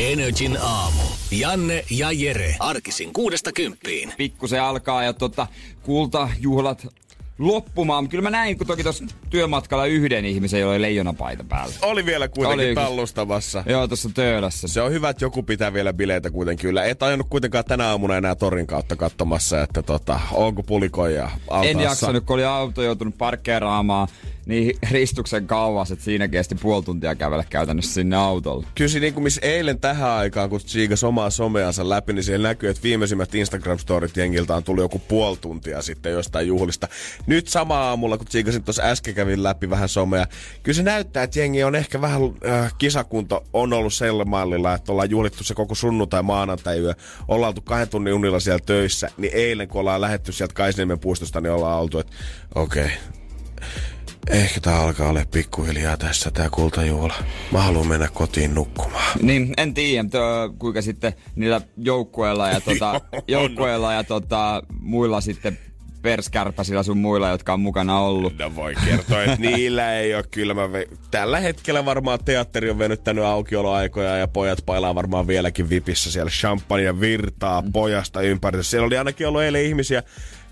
Energin aamu. Janne ja Jere. Arkisin kuudesta kymppiin. Pikkusen alkaa ja tota, kultajuhlat loppumaan. Kyllä mä näin, kun toki tuossa työmatkalla yhden ihmisen, jolla oli leijonapaita päällä. Oli vielä kuitenkin Oli. tallustamassa. Joo, tuossa töölössä. Se on hyvä, että joku pitää vielä bileitä kuitenkin yllä. Et ajanut kuitenkaan tänä aamuna enää torin kautta katsomassa, että tota, onko pulikoja altaassa. En jaksanut, kun oli auto joutunut parkkeeraamaan niin ristuksen kauas, että siinä kesti puoli tuntia kävellä käytännössä sinne autolle. Kyllä niin kuin missä eilen tähän aikaan, kun siikas omaa someansa läpi, niin siellä näkyy, että viimeisimmät Instagram-storit jengiltä on tullut joku puoli tuntia sitten jostain juhlista. Nyt sama aamulla, kun tsiikasin tuossa äsken kävin läpi vähän somea, kyllä se näyttää, että jengi on ehkä vähän, äh, kisakunto on ollut sillä mallilla, että ollaan juhlittu se koko sunnuntai maanantai yö, ollaan oltu kahden tunnin unilla siellä töissä, niin eilen kun ollaan lähetty sieltä Kaisniemen puistosta, niin ollaan oltu, että okei, okay. Ehkä tää alkaa olla pikkuhiljaa tässä tää kultajuhla. Mä haluan mennä kotiin nukkumaan. Niin, en tiedä, tuo, kuinka sitten niillä joukkueilla ja, tota, joukkueilla ja tota, muilla sitten perskärpäsillä sun muilla, jotka on mukana ollut. No voi kertoa, että niillä ei ole kyllä. Mä ve... Tällä hetkellä varmaan teatteri on venyttänyt aukioloaikoja ja pojat pailaa varmaan vieläkin vipissä siellä. Champagne virtaa pojasta ympäri. Siellä oli ainakin ollut eilen ihmisiä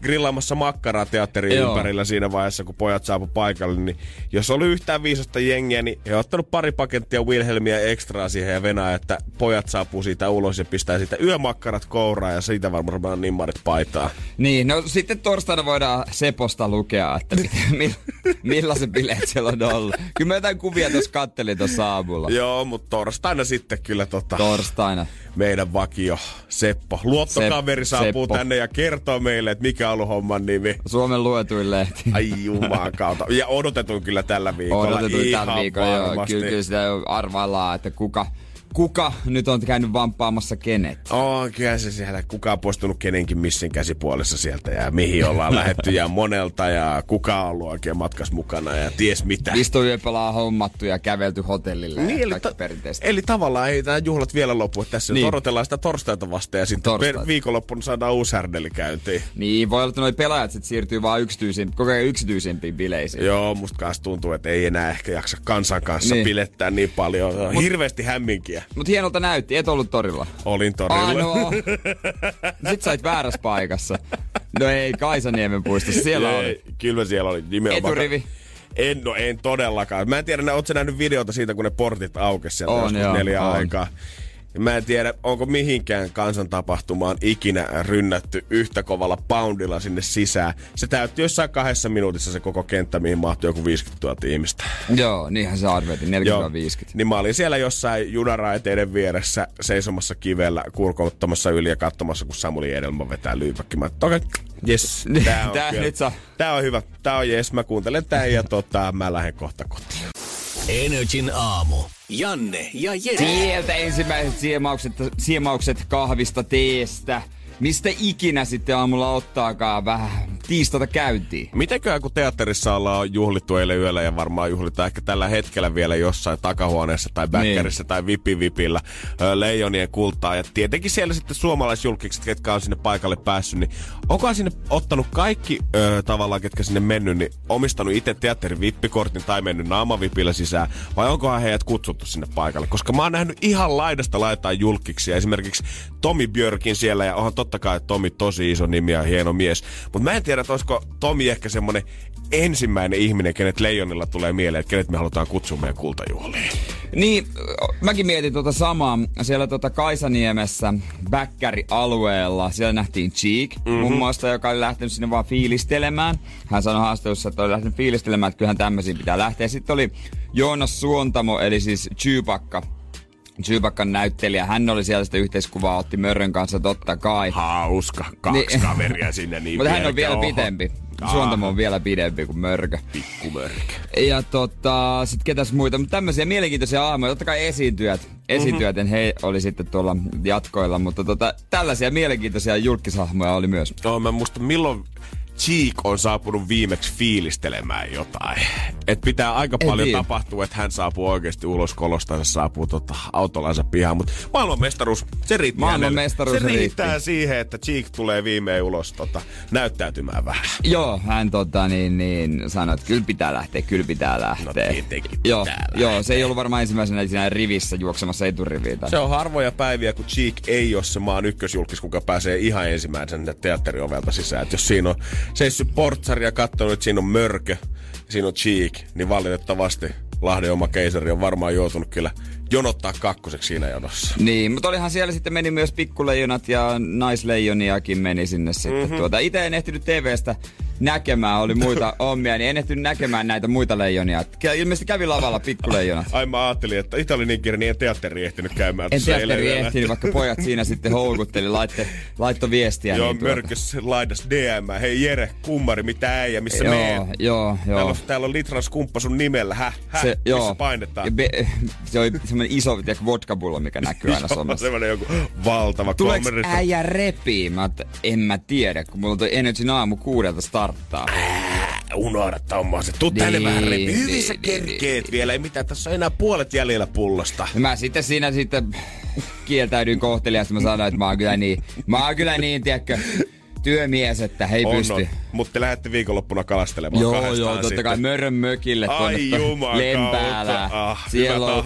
grillaamassa makkaraa teatterin Joo. ympärillä siinä vaiheessa, kun pojat saapu paikalle, niin jos oli yhtään viisasta jengiä, niin he on ottanut pari pakettia Wilhelmia ekstraa siihen ja venää, että pojat saapuu siitä ulos ja pistää siitä yömakkarat kouraan ja siitä varmaan nimmarit paitaa. Niin, no sitten torstaina voidaan Seposta lukea, että miten, mi, millaiset bileet siellä on ollut. Kyllä mä jotain kuvia tuossa kattelin tuossa aamulla. Joo, mutta torstaina sitten kyllä tota, Torstaina. meidän vakio Seppo. Luottokaveri Sep- saapuu Seppo. tänne ja kertoo meille, että mikä on ollut homman nimi. Suomen luetuin lehti. Ai juman kautta. Ja odotetun kyllä tällä viikolla. Odotetun Ihan tällä viikolla, joo. Kyllä, kyllä sitä arvaillaan, että kuka, kuka nyt on käynyt vamppaamassa kenet. On kyllä se siellä, kuka on poistunut kenenkin missin käsipuolessa sieltä ja mihin ollaan lähetty ja monelta ja kuka on ollut oikein matkas mukana ja ties mitä. Istuyöpälaa hommattu ja kävelty hotellille Niin, eli, ta- perinteistä. eli tavallaan ei tämä juhlat vielä lopu. että Tässä Niin. odotellaan sitä torstaita vasta ja sitten per- viikonloppuna saadaan uusi härdeli käyntiin. Niin, voi olla, että noi pelaajat sit siirtyy vaan yksityisiin, koko ajan yksityisempiin bileisiin. Joo, musta kanssa tuntuu, että ei enää ehkä jaksa kansan kanssa Niin. niin. pilettää niin paljon. Mut, Hirveästi hämminkiä. Mut hienolta näytti, et ollut torilla. Olin torilla. Ainoa. Sit sait väärässä paikassa. No ei, Kaisaniemen puistossa, siellä Ei, oli. Kyllä siellä oli nimenomaan. Eturivi. En, no en todellakaan. Mä en tiedä, ootko sä nähnyt videota siitä, kun ne portit aukesi sieltä On, joo, neljä on. aikaa. Mä en tiedä, onko mihinkään kansantapahtumaan ikinä rynnätty yhtä kovalla poundilla sinne sisään. Se täytti jossain kahdessa minuutissa se koko kenttä, mihin mahtui joku 50 000 ihmistä. Joo, niinhän se arvioitiin, 40-50. Niin mä olin siellä jossain junaraiteiden vieressä seisomassa kivellä, kurkouttamassa yli ja katsomassa, kun Samuli Edelman vetää lyypäkki. Mä okei, okay, yes, tää on, Tää nyt saa. tää on hyvä. Tää on jes, mä kuuntelen tän ja tota, mä lähden kohta kotiin. Energin aamu. Janne ja Jere. Sieltä ensimmäiset siemaukset, siemaukset kahvista, teestä. Mistä ikinä sitten aamulla ottaakaan vähän tiistata käyntiin. Mitenköhän kun teatterissa ollaan juhlittu eilen yöllä ja varmaan juhlitaan ehkä tällä hetkellä vielä jossain takahuoneessa tai bäkkärissä tai vipivipillä leijonien kultaa. Ja tietenkin siellä sitten suomalaisjulkikset, ketkä on sinne paikalle päässyt, niin onkohan sinne ottanut kaikki ö, tavallaan, ketkä sinne mennyt, niin omistanut itse teatterin vippikortin tai mennyt naamavipillä sisään? Vai onkohan heidät kutsuttu sinne paikalle? Koska mä oon nähnyt ihan laidasta laitaan julkiksi. Esimerkiksi Tomi Björkin siellä ja onhan totta kai Tomi tosi iso nimi ja hieno mies, mutta mä en tiedä, että olisiko Tomi ehkä semmonen ensimmäinen ihminen, kenet Leijonilla tulee mieleen, että kenet me halutaan kutsua meidän kultajuhliin. Niin, mäkin mietin tuota samaa. Siellä tuota Kaisaniemessä, Bäkkäri-alueella, siellä nähtiin Cheek, mm-hmm. muun muassa, joka oli lähtenyt sinne vaan fiilistelemään. Hän sanoi haastattelussa, että oli lähtenyt fiilistelemään, että kyllähän tämmöisiin pitää lähteä. Sitten oli Joonas Suontamo, eli siis Chewbacca, Chewbaccan näyttelijä. Hän oli siellä sitä yhteiskuvaa, otti Mörrön kanssa totta kai. Hauska, kaksi Niin. kaveria sinne. Niin Mutta hän on vielä Oho. pitempi. Suontamo on vielä pidempi kuin mörkö. Pikkumörkö. Ja tota, sit ketäs muita, mutta tämmöisiä mielenkiintoisia aamuja. Totta kai esiintyjät. Esiintyjät, mm-hmm. he oli sitten tuolla jatkoilla, mutta tota, tällaisia mielenkiintoisia julkisahmoja oli myös. No, mä muistan milloin Cheek on saapunut viimeksi fiilistelemään jotain. Et pitää aika en paljon tiedä. tapahtua, että hän saapuu oikeasti ulos kolosta ja saapuu tota autolansa pihaan. Mutta maailmanmestaruus, se riittää. Maailmanmestaruus se riittää riitti. siihen, että Cheek tulee viimein ulos tota, näyttäytymään vähän. Joo, hän tota, niin, niin, sanoi, että kyllä pitää lähteä, kyllä pitää lähteä. No tietenkin joo, lähteä. joo, se ei ollut varmaan ensimmäisenä siinä rivissä juoksemassa eturiviin. Se on harvoja päiviä, kun Cheek ei ole se maan ykkösjulkis, kuka pääsee ihan ensimmäisen teatteriovelta sisään. Et jos siinä on seissyt portsari ja katsonut, että siinä on mörkö, siinä on cheek, niin valitettavasti Lahden oma keisari on varmaan joutunut kyllä jonottaa kakkoseksi siinä jonossa. Niin, mutta olihan siellä sitten meni myös pikkuleijonat ja naisleijoniakin meni sinne sitten. Mm-hmm. Tuota, itse en ehtinyt TVstä näkemään, oli muita ommia, niin en ehtinyt näkemään näitä muita leijonia. Ilmeisesti kävi lavalla pikkuleijonat. Ai mä ajattelin, että Ita oli niin kiire, niin en teatteri ehtinyt käymään. En teatteri ehtinyt, vaikka pojat siinä sitten houkutteli, laitte, laitto viestiä. Joo, niin mörkös laidas DM. Hei Jere, kummari, mitä äijä, missä joo, meet? Joo, joo. Täällä on, täällä on litras kumppa sun nimellä, häh? häh? Se, missä joo. painetaan? Be, se oli semmoinen iso tiedätkö, vodkapullo, mikä näkyy aina somessa. semmoinen joku valtava Tuleeko äijä repii? Mä en mä tiedä, kun mulla toi Energy aamu kuudelta starttaa unohda tommoset. Tuu niin, tänne vähän repi. Hyvin niin, sä niin, kerkeet niin, vielä. Ei mitään, tässä on enää puolet jäljellä pullosta. Mä sitten siinä sitten kieltäydyin kohteliaasti. Mä sanoin, että mä oon kyllä niin, mä oon kyllä niin, tiedätkö, työmies, että ei on, pysty. On. Mutta te lähdette viikonloppuna kalastelemaan Joo, joo, totta sitten. kai Mörön mökille Ai Lempäällä. Ah, siellä on,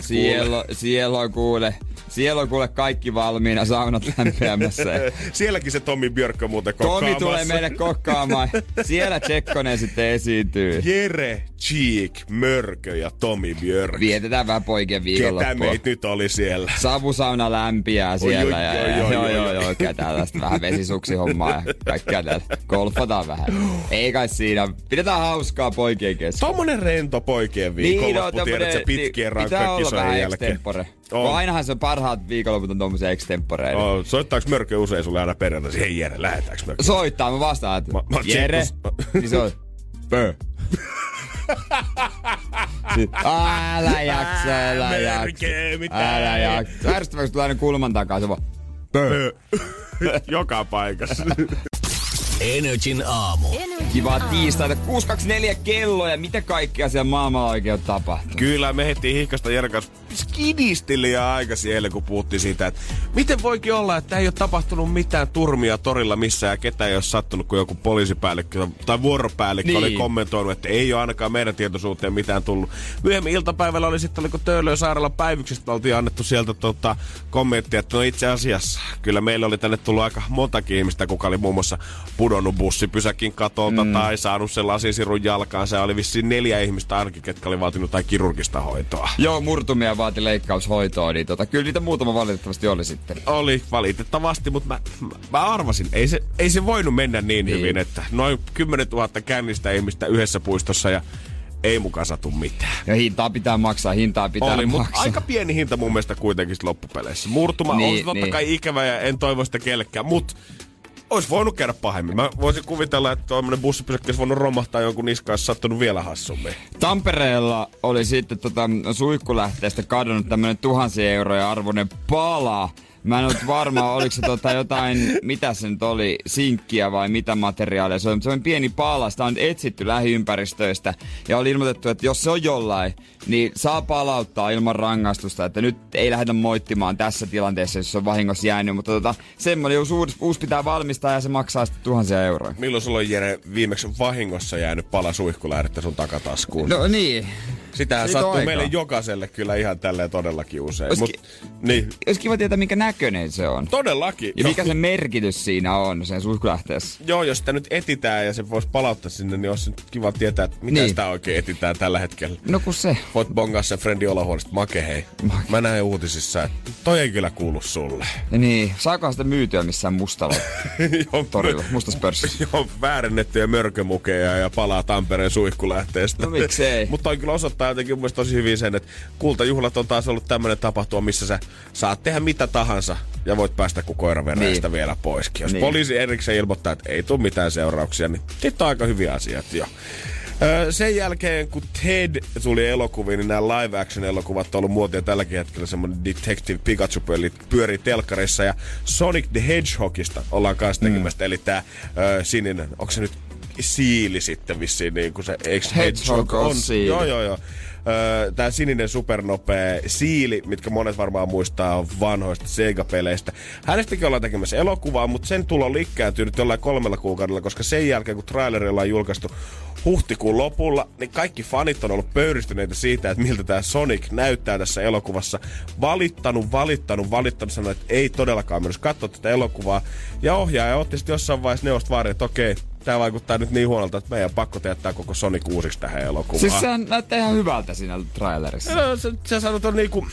siellä, siellä on kuule, siellä on kuule kaikki valmiina, saunat lämpiämässä. Sielläkin se Tommi Björkkö muuten kokkaamassa. Tomi tulee meille kokkaamaan. Siellä Tsekkonen sitten esiintyy. Jere, Cheek, Mörkö ja Tomi Björk. Vietetään vähän poikien viikonloppua. Ketä meitä nyt oli siellä? Savusauna lämpiää siellä. Joo, joo, joo, joo. Tällaista vähän vesisuksi hommaa ja kaikkea täällä. Golfataan vähän. Ei kai siinä. Pidetään hauskaa poikien kesken. Tommonen rento poikien viikonloppu, niin, no, tiedät sä pitkien niin, rankkakisojen jälkeen. Extempore. On. ainahan se parhaat viikonloput on tommosia extemporeita. Oh, soittaaks Mörkö usein sulle aina perjantaisin? Hei Jere, lähetääks Mörkö? Soittaa, mä vastaan, että mä, mä Jere. niin se on. Pö. älä jaksa, älä jaksa. Älä jaksa. Ärsyttäväksi tulee aina kulman takaa, se vaan. Pö. Joka paikassa. Energin aamu. Kivaa tiistaita. 624 kello ja mitä kaikkea siellä maailmalla oikein on tapahtunut? Kyllä, me hettiin hihkasta Jerkas skidistili ja aika siellä, kun puhuttiin siitä, että miten voikin olla, että ei ole tapahtunut mitään turmia torilla missään ja ketään ei ole sattunut, kun joku poliisipäällikkö tai vuoropäällikkö niin. oli kommentoinut, että ei ole ainakaan meidän tietoisuuteen mitään tullut. Myöhemmin iltapäivällä oli sitten, oliko Töölön sairaala päivyksestä, oltiin annettu sieltä tota, kommenttia, että no itse asiassa kyllä meillä oli tänne tullut aika montakin ihmistä, kuka oli muun muassa pudonnut bussipysäkin katolta mm. tai saanut sen lasisirun jalkaan. Se oli vissiin neljä ihmistä ainakin, ketkä oli vaatinut tai kirurgista hoitoa. Joo, murtumia vaati leikkaushoitoa, niin tota, kyllä niitä muutama valitettavasti oli sitten. Oli valitettavasti, mutta mä, mä, arvasin, ei se, ei se voinut mennä niin, niin. hyvin, että noin 10 000 kännistä ihmistä yhdessä puistossa ja ei mukaan satu mitään. Ja hintaa pitää maksaa, hintaa pitää Oli, maksaa. aika pieni hinta mun mielestä kuitenkin loppupeleissä. Murtuma niin, on totta niin. kai ikävä ja en toivo sitä kellekään, mutta olisi voinut käydä pahemmin. Mä voisin kuvitella, että tuommoinen bussipysäkki olisi voinut romahtaa jonkun niskaan, sattunut vielä hassummin. Tampereella oli sitten tota, suihkulähteestä kadonnut tämmöinen tuhansia euroja arvoinen pala Mä en ole varma, oliko se tota jotain, mitä se nyt oli, sinkkiä vai mitä materiaalia. Se on semmoinen pieni pala, sitä on etsitty lähiympäristöistä. Ja oli ilmoitettu, että jos se on jollain, niin saa palauttaa ilman rangaistusta. Että nyt ei lähdetä moittimaan tässä tilanteessa, jos se on vahingossa jäänyt. Mutta tota, semmoinen uusi, uusi pitää valmistaa ja se maksaa sitten tuhansia euroja. Milloin sulla on Jere viimeksi vahingossa jäänyt pala suihkulähdettä sun takataskuun? No niin. Sitähän sattuu aikaa. meille jokaiselle kyllä ihan tälleen todellakin usein. Olis, Mut, niin. Olisi kiva tietää, minkä näköinen se on. Todellakin. Ja mikä se merkitys siinä on sen suihkulähteessä. Joo, jos sitä nyt etitään ja se voisi palauttaa sinne, niin olisi kiva tietää, että mitä niin. sitä oikein etitään tällä hetkellä. No kun se. Voit bongaa sen Frendi Olahuolesta, Make hei. Make. Mä näen uutisissa, että toi ei kyllä kuulu sulle. Ja niin, saakohan sitä myytyä missään mustalla torilla, mustaspörssissä. Joo, väärennettyjä mörkömukeja ja palaa Tampereen suihkulähteestä. No miksei. Mutta on kyllä osoittaa jotenkin mun tosi hyvin sen, että kultajuhlat on taas ollut tämmöinen tapahtuma, missä sä saat tehdä mitä tahansa ja voit päästä kuin koiravereistä niin. vielä poiskin. Jos niin. poliisi erikseen ilmoittaa, että ei tule mitään seurauksia, niin sitten on aika hyviä asiat jo. Sen jälkeen, kun Ted tuli elokuviin, niin nämä live action elokuvat on ollut muotia tälläkin hetkellä semmoinen Detective Pikachu pyörii telkkarissa ja Sonic the Hedgehogista ollaan kanssa tekemästä, mm. eli tämä sininen, onko se nyt siili sitten vissiin, niin kuin se eikö Hedgehog on? Siili. Joo, joo, joo tämä sininen supernopea siili, mitkä monet varmaan muistaa vanhoista Sega-peleistä. Hänestäkin ollaan tekemässä elokuvaa, mutta sen tulo likkääntyy nyt jollain kolmella kuukaudella, koska sen jälkeen kun traileri ollaan julkaistu huhtikuun lopulla, niin kaikki fanit on ollut pöyristyneitä siitä, että miltä tämä Sonic näyttää tässä elokuvassa. Valittanut, valittanut, valittanut, sanoi, että ei todellakaan mennä katsoa tätä elokuvaa. Ja ohjaaja otti sitten jossain vaiheessa neuvosta vaari, että okei, tämä vaikuttaa nyt niin huonolta, että meidän on pakko teettää koko Sonic uusiksi tähän elokuvaan. Siis se näyttää ihan hyvältä siinä trailerissa. No, se, se sanot on niinku,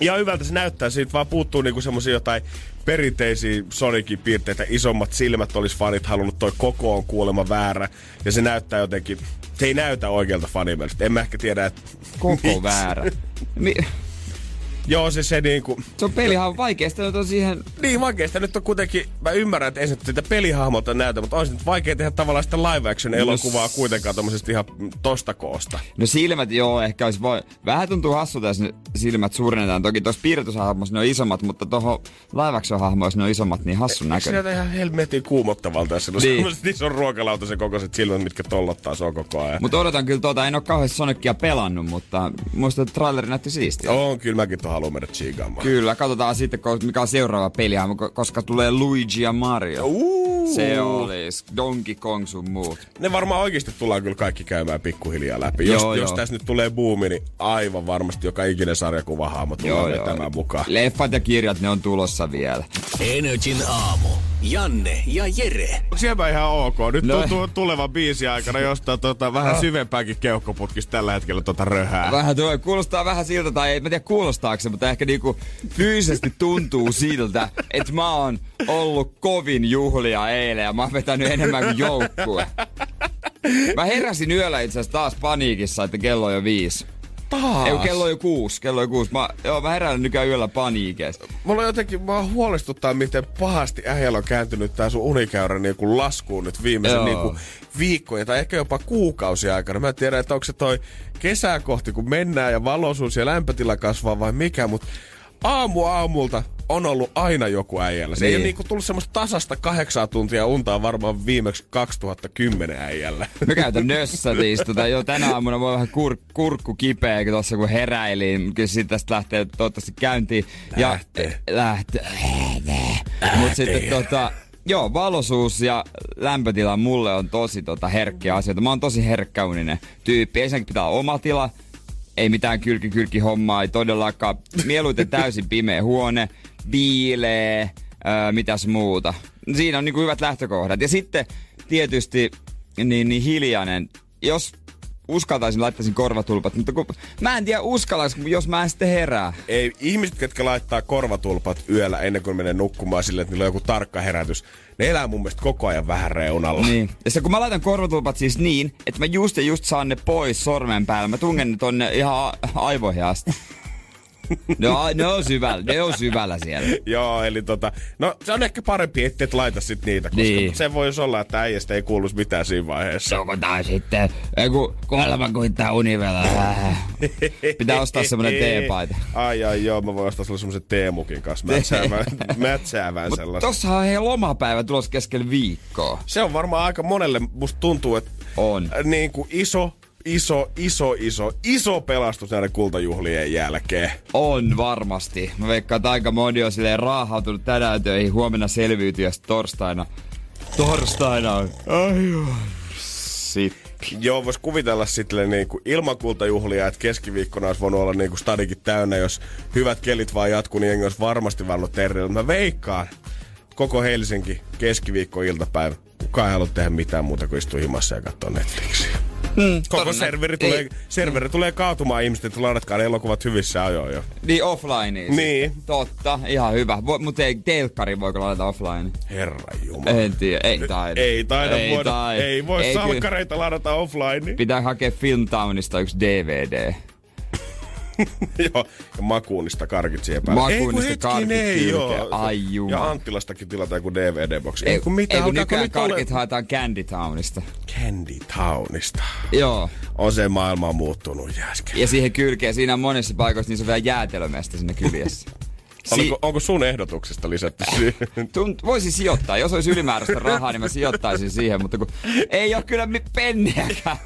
ihan hyvältä se näyttää, siitä vaan puuttuu niinku semmosia jotain perinteisiä Sonicin piirteitä, isommat silmät olisi fanit halunnut, toi koko on kuulemma väärä, ja se näyttää jotenkin, se ei näytä oikealta fanimielestä. En mä ehkä tiedä, että Koko miksi. väärä. Mi- Joo, se se niinku... Se on pelihan vaikeasta nyt on siihen... Niin, vaikeasta nyt on kuitenkin... Mä ymmärrän, että ei se sitä pelihahmolta näytä, mutta on se nyt vaikea tehdä tavallaan sitä live action elokuvaa no, kuitenkaan tommosesta ihan tosta koosta. No silmät, joo, ehkä olisi voi... Vähän tuntuu hassulta, jos ne silmät suurennetaan. Toki tuossa piirretyshahmossa ne on isommat, mutta tuohon live action hahmoissa ne on isommat, niin hassun näköinen. Se ihan helmetin kuumottavalta, jos niin. semmoiset ison ruokalautasen kokoiset silmät, mitkä tollottaa se on koko ajan. Mutta odotan kyllä tuota, en ole kauheasti Sonicia pelannut, mutta muista, että traileri näytti siistiä. On, kyllä mäkin haluaa mennä chiigaamaan. Kyllä, katsotaan sitten, mikä on seuraava peli, koska tulee Luigi ja Mario. Uh. Se olisi Donkey Kong sun muut. Ne varmaan oikeasti tullaan kyllä kaikki käymään pikkuhiljaa läpi. Joo, jos, joo. jos tässä nyt tulee buumi, niin aivan varmasti joka ikinen sarjakuvahaamo tulee vetämään mukaan. Leffat ja kirjat, ne on tulossa vielä. Energin aamu. Janne ja Jere. Sieltä ihan ok. Nyt no. tuntuu tuleva biisi aikana jostain tota, vähän ah. syvempääkin keuhkoputkista tällä hetkellä tota röhää. Vähän tuo, kuulostaa vähän siltä, tai ei mä tiedä kuulostaako se, mutta ehkä niinku fyysisesti tuntuu siltä, että mä oon ollut kovin juhlia eilen ja mä oon vetänyt enemmän kuin joukkue. Mä heräsin yöllä itse asiassa taas paniikissa, että kello on jo viisi. Taas? Ei, kello on jo kuusi, kello on kuusi. Mä, joo, mä herään nykyään yöllä paniikeista. Mulla on jotenkin, mä huolestuttaa, miten pahasti äijällä on kääntynyt tää sun unikäyrä niinku laskuun nyt viimeisen niinku viikkoja tai ehkä jopa kuukausia aikana. Mä en tiedä, että onko se toi kesää kohti, kun mennään ja valoisuus ja lämpötila kasvaa vai mikä, mutta aamu aamulta on ollut aina joku äijällä. Se niin. ei ole niinku tullut semmoista tasasta kahdeksaa tuntia untaa varmaan viimeksi 2010 äijällä. Mä käytän nössätis. Tota, jo tänä aamuna voi vähän kur, kurkku kipeä, kun tuossa kun heräilin. Kyllä siitä tästä lähtee toivottavasti käyntiin. Lähtee. Ja, lähtee. Mutta sitten tota, Joo, valoisuus ja lämpötila mulle on tosi tota, herkkiä asioita. Mä oon tosi herkkäuninen tyyppi. Ensinnäkin pitää olla oma tila ei mitään kylki-kylki hommaa, ei todellakaan. Mieluiten täysin pimeä huone, viilee, mitäs muuta. Siinä on niinku hyvät lähtökohdat. Ja sitten tietysti niin, niin hiljainen. Jos uskaltaisin, laittaisin korvatulpat, mutta kun, mä en tiedä uskallais, jos mä en sitten herää. Ei, ihmiset, jotka laittaa korvatulpat yöllä ennen kuin menee nukkumaan silleen, että niillä on joku tarkka herätys, ne elää mun mielestä koko ajan vähän reunalla. Niin. Ja se, kun mä laitan korvatulpat siis niin, että mä just ja just saan ne pois sormen päällä, mä tungen ne tonne ihan aivoihin asti. Ne on, ne on syvällä, ne on syvällä siellä. Joo, eli tota, no se on ehkä parempi, ettei et laita sit niitä, koska niin. se voisi olla, että äijästä ei kuuluisi mitään siinä vaiheessa. Joko tai sitten, kun kuolema kuittaa univela. Pitää ostaa semmonen teepaita. Ai ai joo, mä voin ostaa sulle semmosen teemukin kanssa, mätsäävän, mätsäävän Mut sellaista. Tossahan on hei lomapäivä tulossa keskellä viikkoa. Se on varmaan aika monelle, musta tuntuu, että on. Niin kuin iso iso, iso, iso, iso pelastus näiden kultajuhlien jälkeen. On varmasti. Mä veikkaan, että aika moni on silleen raahautunut tänään töihin. Huomenna selviytyä torstaina. Torstaina on. Ai Sitten. Joo, vois kuvitella sitten niin ilman kultajuhlia, että keskiviikkona olisi voinut olla niin kuin stadikin täynnä, jos hyvät kelit vaan jatkuu, niin jengi olisi varmasti vannut terveellä. Mä veikkaan, koko Helsinki keskiviikko-iltapäivä. Kukaan ei halua tehdä mitään muuta kuin istua himassa ja katsoa Netflixiä. Mm, Koko serveri tulee, serveri tulee kaatumaan ihmiset, että ladatkaan elokuvat hyvissä ajoin jo. Niin offline. Niin. Totta, ihan hyvä. Vo, mutta ei telkkari voiko ladata offline? Herra Jumala. En tiedä, ei taida. Ei taida ei voida, taida. ei voi ei salkkareita ladata offline. Pitää hakea Filmtownista yksi DVD. joo, ja makuunista karkit siihen päälle. Makuunista ei, karkit ei, joo. Ai juma. Ja Anttilastakin tilataan joku DVD-boksi. Ei, kun mitä, ei, kun nykyään karkit ole... haetaan Candy Townista. Candy Townista. Joo. On se maailma muuttunut jäsken. Ja siihen kylkeen, siinä on monissa paikoissa, niin se on vielä jäätelömestä sinne kyljessä. Si- Oliko, onko sun ehdotuksesta lisätty siihen? Tunt, voisi sijoittaa. Jos olisi ylimääräistä rahaa, niin mä sijoittaisin siihen, mutta kun ei ole kyllä penniäkään.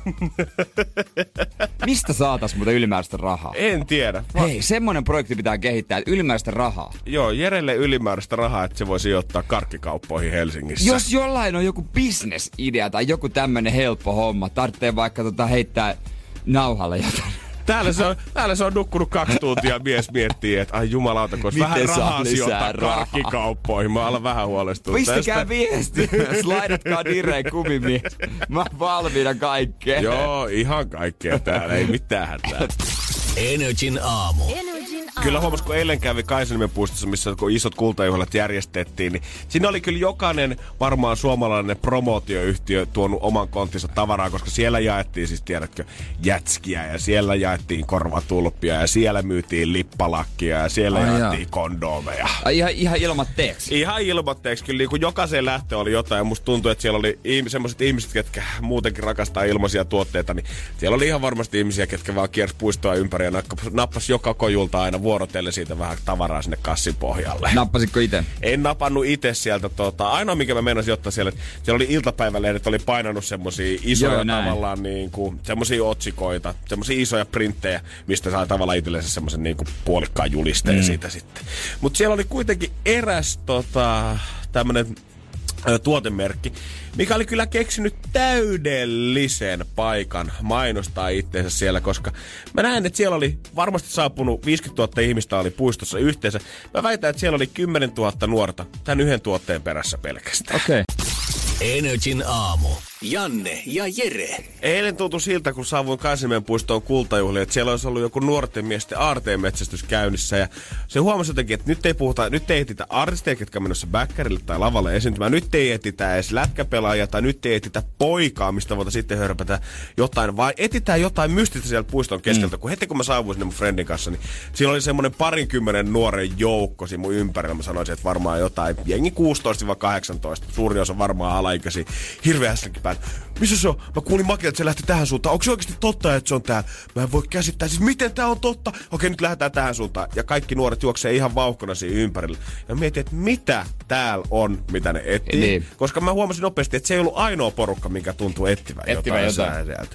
Mistä saatas muuten ylimääräistä rahaa? En tiedä. Va- Hei, semmonen projekti pitää kehittää, että ylimääräistä rahaa. Joo, Jerelle ylimääräistä rahaa, että se voi sijoittaa karkkikauppoihin Helsingissä. Jos jollain on joku bisnesidea tai joku tämmönen helppo homma, tarvitsee vaikka tota heittää nauhalle jotain Täällä se, on, täällä se on nukkunut kaksi tuntia, mies miettii, että ai jumalauta, kun vähän rahaa sijoittaa rahaa? karkkikauppoihin. Mä alan vähän huolestunut Pistäkää tästä. viesti, slaidatkaa direen kumimies. Mä valmiina kaikkeen. Joo, ihan kaikkea täällä, ei mitään hätää. Energin aamu. Kyllä huomas, kun eilen kävi Kaisaniemen puistossa, missä kun isot kultajuhlat järjestettiin, niin siinä oli kyllä jokainen varmaan suomalainen promootioyhtiö tuonut oman konttinsa tavaraa, koska siellä jaettiin siis, tiedätkö, jätskiä ja siellä jaettiin korvatulppia ja siellä myytiin lippalakkia ja siellä Ai jaettiin jaa. kondomeja. Ai ihan, ihan ilmatteeksi? Ihan ilmatteeksi. Kyllä niin kuin jokaiseen lähtö oli jotain ja musta tuntui, että siellä oli semmoiset ihmiset, ketkä muutenkin rakastaa ilmaisia tuotteita, niin siellä oli ihan varmasti ihmisiä, ketkä vaan kiersi puistoa ympäri ja nappas joka kojulta aina vuorotelle siitä vähän tavaraa sinne kassin pohjalle. Nappasitko itse? En napannut itse sieltä. Tota, ainoa, mikä mä meinasin ottaa siellä, että siellä oli iltapäivälehdet, oli painanut semmosia isoja Joo, tavallaan niin kuin, semmosia otsikoita, semmosia isoja printtejä, mistä sai tavallaan itsellensä semmoisen niin kuin puolikkaan julisteen mm. siitä sitten. Mutta siellä oli kuitenkin eräs tota, tämmönen tuotemerkki, mikä oli kyllä keksinyt täydellisen paikan mainostaa itseensä siellä, koska mä näen, että siellä oli varmasti saapunut 50 000 ihmistä oli puistossa yhteensä. Mä väitän, että siellä oli 10 000 nuorta tämän yhden tuotteen perässä pelkästään. Okei. Okay. Energin aamu. Janne ja Jere. Eilen tuntui siltä, kun saavuin Kaisimeen puistoon kultajuhliin, että siellä olisi ollut joku nuorten miesten aarteenmetsästys käynnissä. Ja se huomasi jotenkin, että nyt ei puhuta, nyt ei etitä artisteja, jotka menossa backerille tai lavalle esiintymään. Nyt ei etitä edes lätkäpelaajia tai nyt ei etitä poikaa, mistä voitaisiin sitten hörpätä jotain, vai etitään jotain mystistä siellä puiston keskeltä. Mm. Kun heti kun mä saavuin sinne mun friendin kanssa, niin siellä oli semmoinen parinkymmenen nuoren joukko siinä mun ympärillä. Mä sanoisin, että varmaan jotain jengi 16-18, suuri osa varmaan alaikäisiä, hirveä päin. Missä se on? Mä kuulin Makilta, että se lähti tähän suuntaan. Onko se oikeasti totta, että se on täällä? Mä en voi käsittää. Siis miten tää on totta? Okei, nyt lähdetään tähän suuntaan. Ja kaikki nuoret juoksee ihan vauhkona siinä ympärillä. Ja mietin, että mitä täällä on, mitä ne etsii. Niin. Koska mä huomasin nopeasti, että se ei ollut ainoa porukka, mikä tuntuu etsivän jotain. jotain.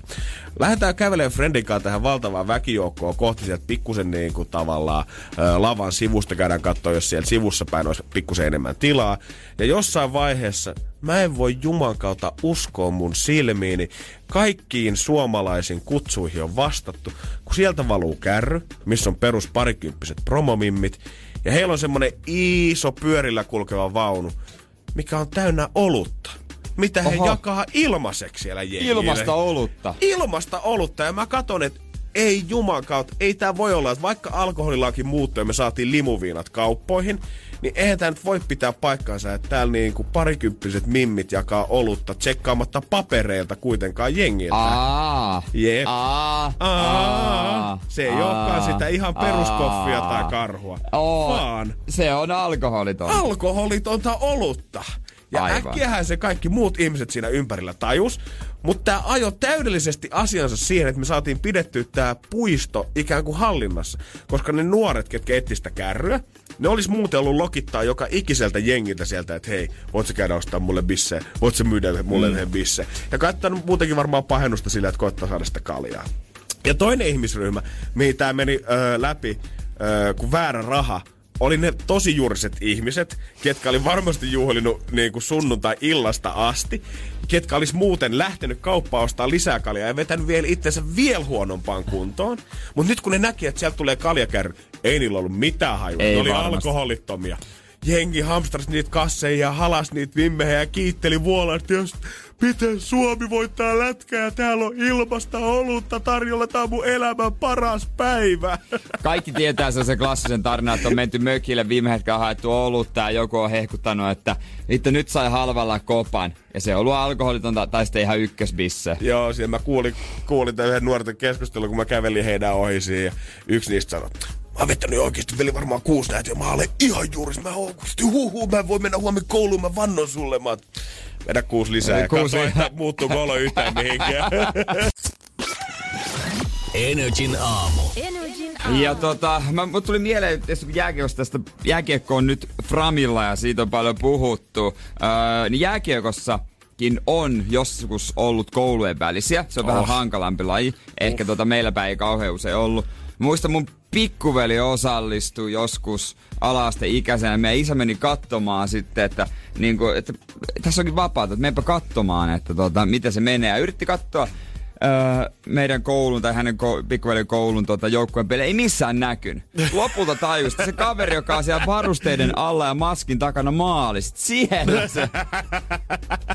Lähdetään kävelemään Friendin kanssa tähän valtavaan väkijoukkoon kohti sieltä pikkusen niin kuin tavallaan ä, lavan sivusta. Käydään katsoa, jos siellä sivussa päin olisi pikkusen enemmän tilaa. Ja jossain vaiheessa mä en voi Juman kautta uskoa mun silmiini. Kaikkiin suomalaisiin kutsuihin on vastattu, kun sieltä valuu kärry, missä on perus parikymppiset promomimmit. Ja heillä on semmonen iso pyörillä kulkeva vaunu, mikä on täynnä olutta mitä he Oho. jakaa ilmaiseksi siellä jengille. Ilmasta olutta. Ilmasta olutta. Ja mä katon, että ei juman kautta, ei tää voi olla, että vaikka alkoholilaki muuttui ja me saatiin limuviinat kauppoihin, niin eihän tämä nyt voi pitää paikkaansa, että täällä niinku parikymppiset mimmit jakaa olutta tsekkaamatta papereilta kuitenkaan jengiltä. Aa, Jep. Aa, aa, Se ei aa, olekaan sitä ihan peruskoffia aa, tai karhua, oo, vaan se on alkoholitonta. Alkoholitonta olutta. Ja Aivan. äkkiähän se kaikki muut ihmiset siinä ympärillä tajus. Mutta tämä ajo täydellisesti asiansa siihen, että me saatiin pidettyä tämä puisto ikään kuin hallinnassa. Koska ne nuoret, ketkä etsivät sitä kärryä, ne olisi muuten ollut lokittaa joka ikiseltä jengiltä sieltä, että hei, voit sä käydä ostaa mulle bisse, voit sä myydä mulle mm. yhden bisse. Ja katsonut muutenkin varmaan pahennusta sillä, että koittaa saada sitä kaljaa. Ja toinen ihmisryhmä, mihin tämä meni öö, läpi, öö, kun väärä raha, oli ne tosi jurset ihmiset, ketkä oli varmasti juhlinut niin kuin sunnuntai-illasta asti, ketkä olisi muuten lähtenyt kauppaan ostaa lisää kaljaa ja vetänyt vielä itsensä vielä huonompaan kuntoon. Mutta nyt kun ne näki, että sieltä tulee kaljakärry, ei niillä ollut mitään hajua. Ei ne oli varmasti. alkoholittomia. Jengi hamstras niitä kasseja ja halas niitä vimmejä ja kiitteli vuolaasti, jos miten Suomi voittaa lätkää ja täällä on ilmasta olutta tarjolla. Tää on mun elämän paras päivä. Kaikki tietää se, se klassisen tarina, että on menty mökille viime hetkellä haettu olutta ja joku on hehkuttanut, että itse nyt sai halvalla kopan. Ja se on ollut alkoholitonta tai sitten ihan ykkösbisse. Joo, siellä mä kuulin, kuulin tämän yhden nuorten keskustelun, kun mä kävelin heidän ohi siihen. Ja yksi niistä sanoi, Mä oon vettänyt oikeesti veli varmaan kuusi näitä ja mä olen ihan juuri. Mä oon huhu, mä voin mennä huomenna kouluun, mä vannon sulle. Mä vedä kuusi lisää ja kuusi. katso, että muuttuuko olo yhtään mihinkään. Energin aamu. Energin aamu. Ja tota, mä, mut tuli mieleen, että jääkiekosta tästä jääkiekko on nyt Framilla ja siitä on paljon puhuttu. Öö, niin jääkiekossakin on joskus ollut koulujen välisiä. Se on oh. vähän hankalampi laji. Ehkä oh. tota meillä päin ei kauhean usein ollut. Muista mun pikkuveli osallistui joskus alaaste ikäisenä. Meidän isä meni katsomaan sitten, että, niin kuin, että tässä onkin vapaata, että menepä katsomaan, että tota, miten se menee. Ja yritti katsoa öö, meidän koulun tai hänen ko- pikkuveljen koulun tota, joukkueen peli ei missään näkyn. Lopulta tajusti se kaveri, joka on siellä varusteiden alla ja maskin takana maalista. Siellä se.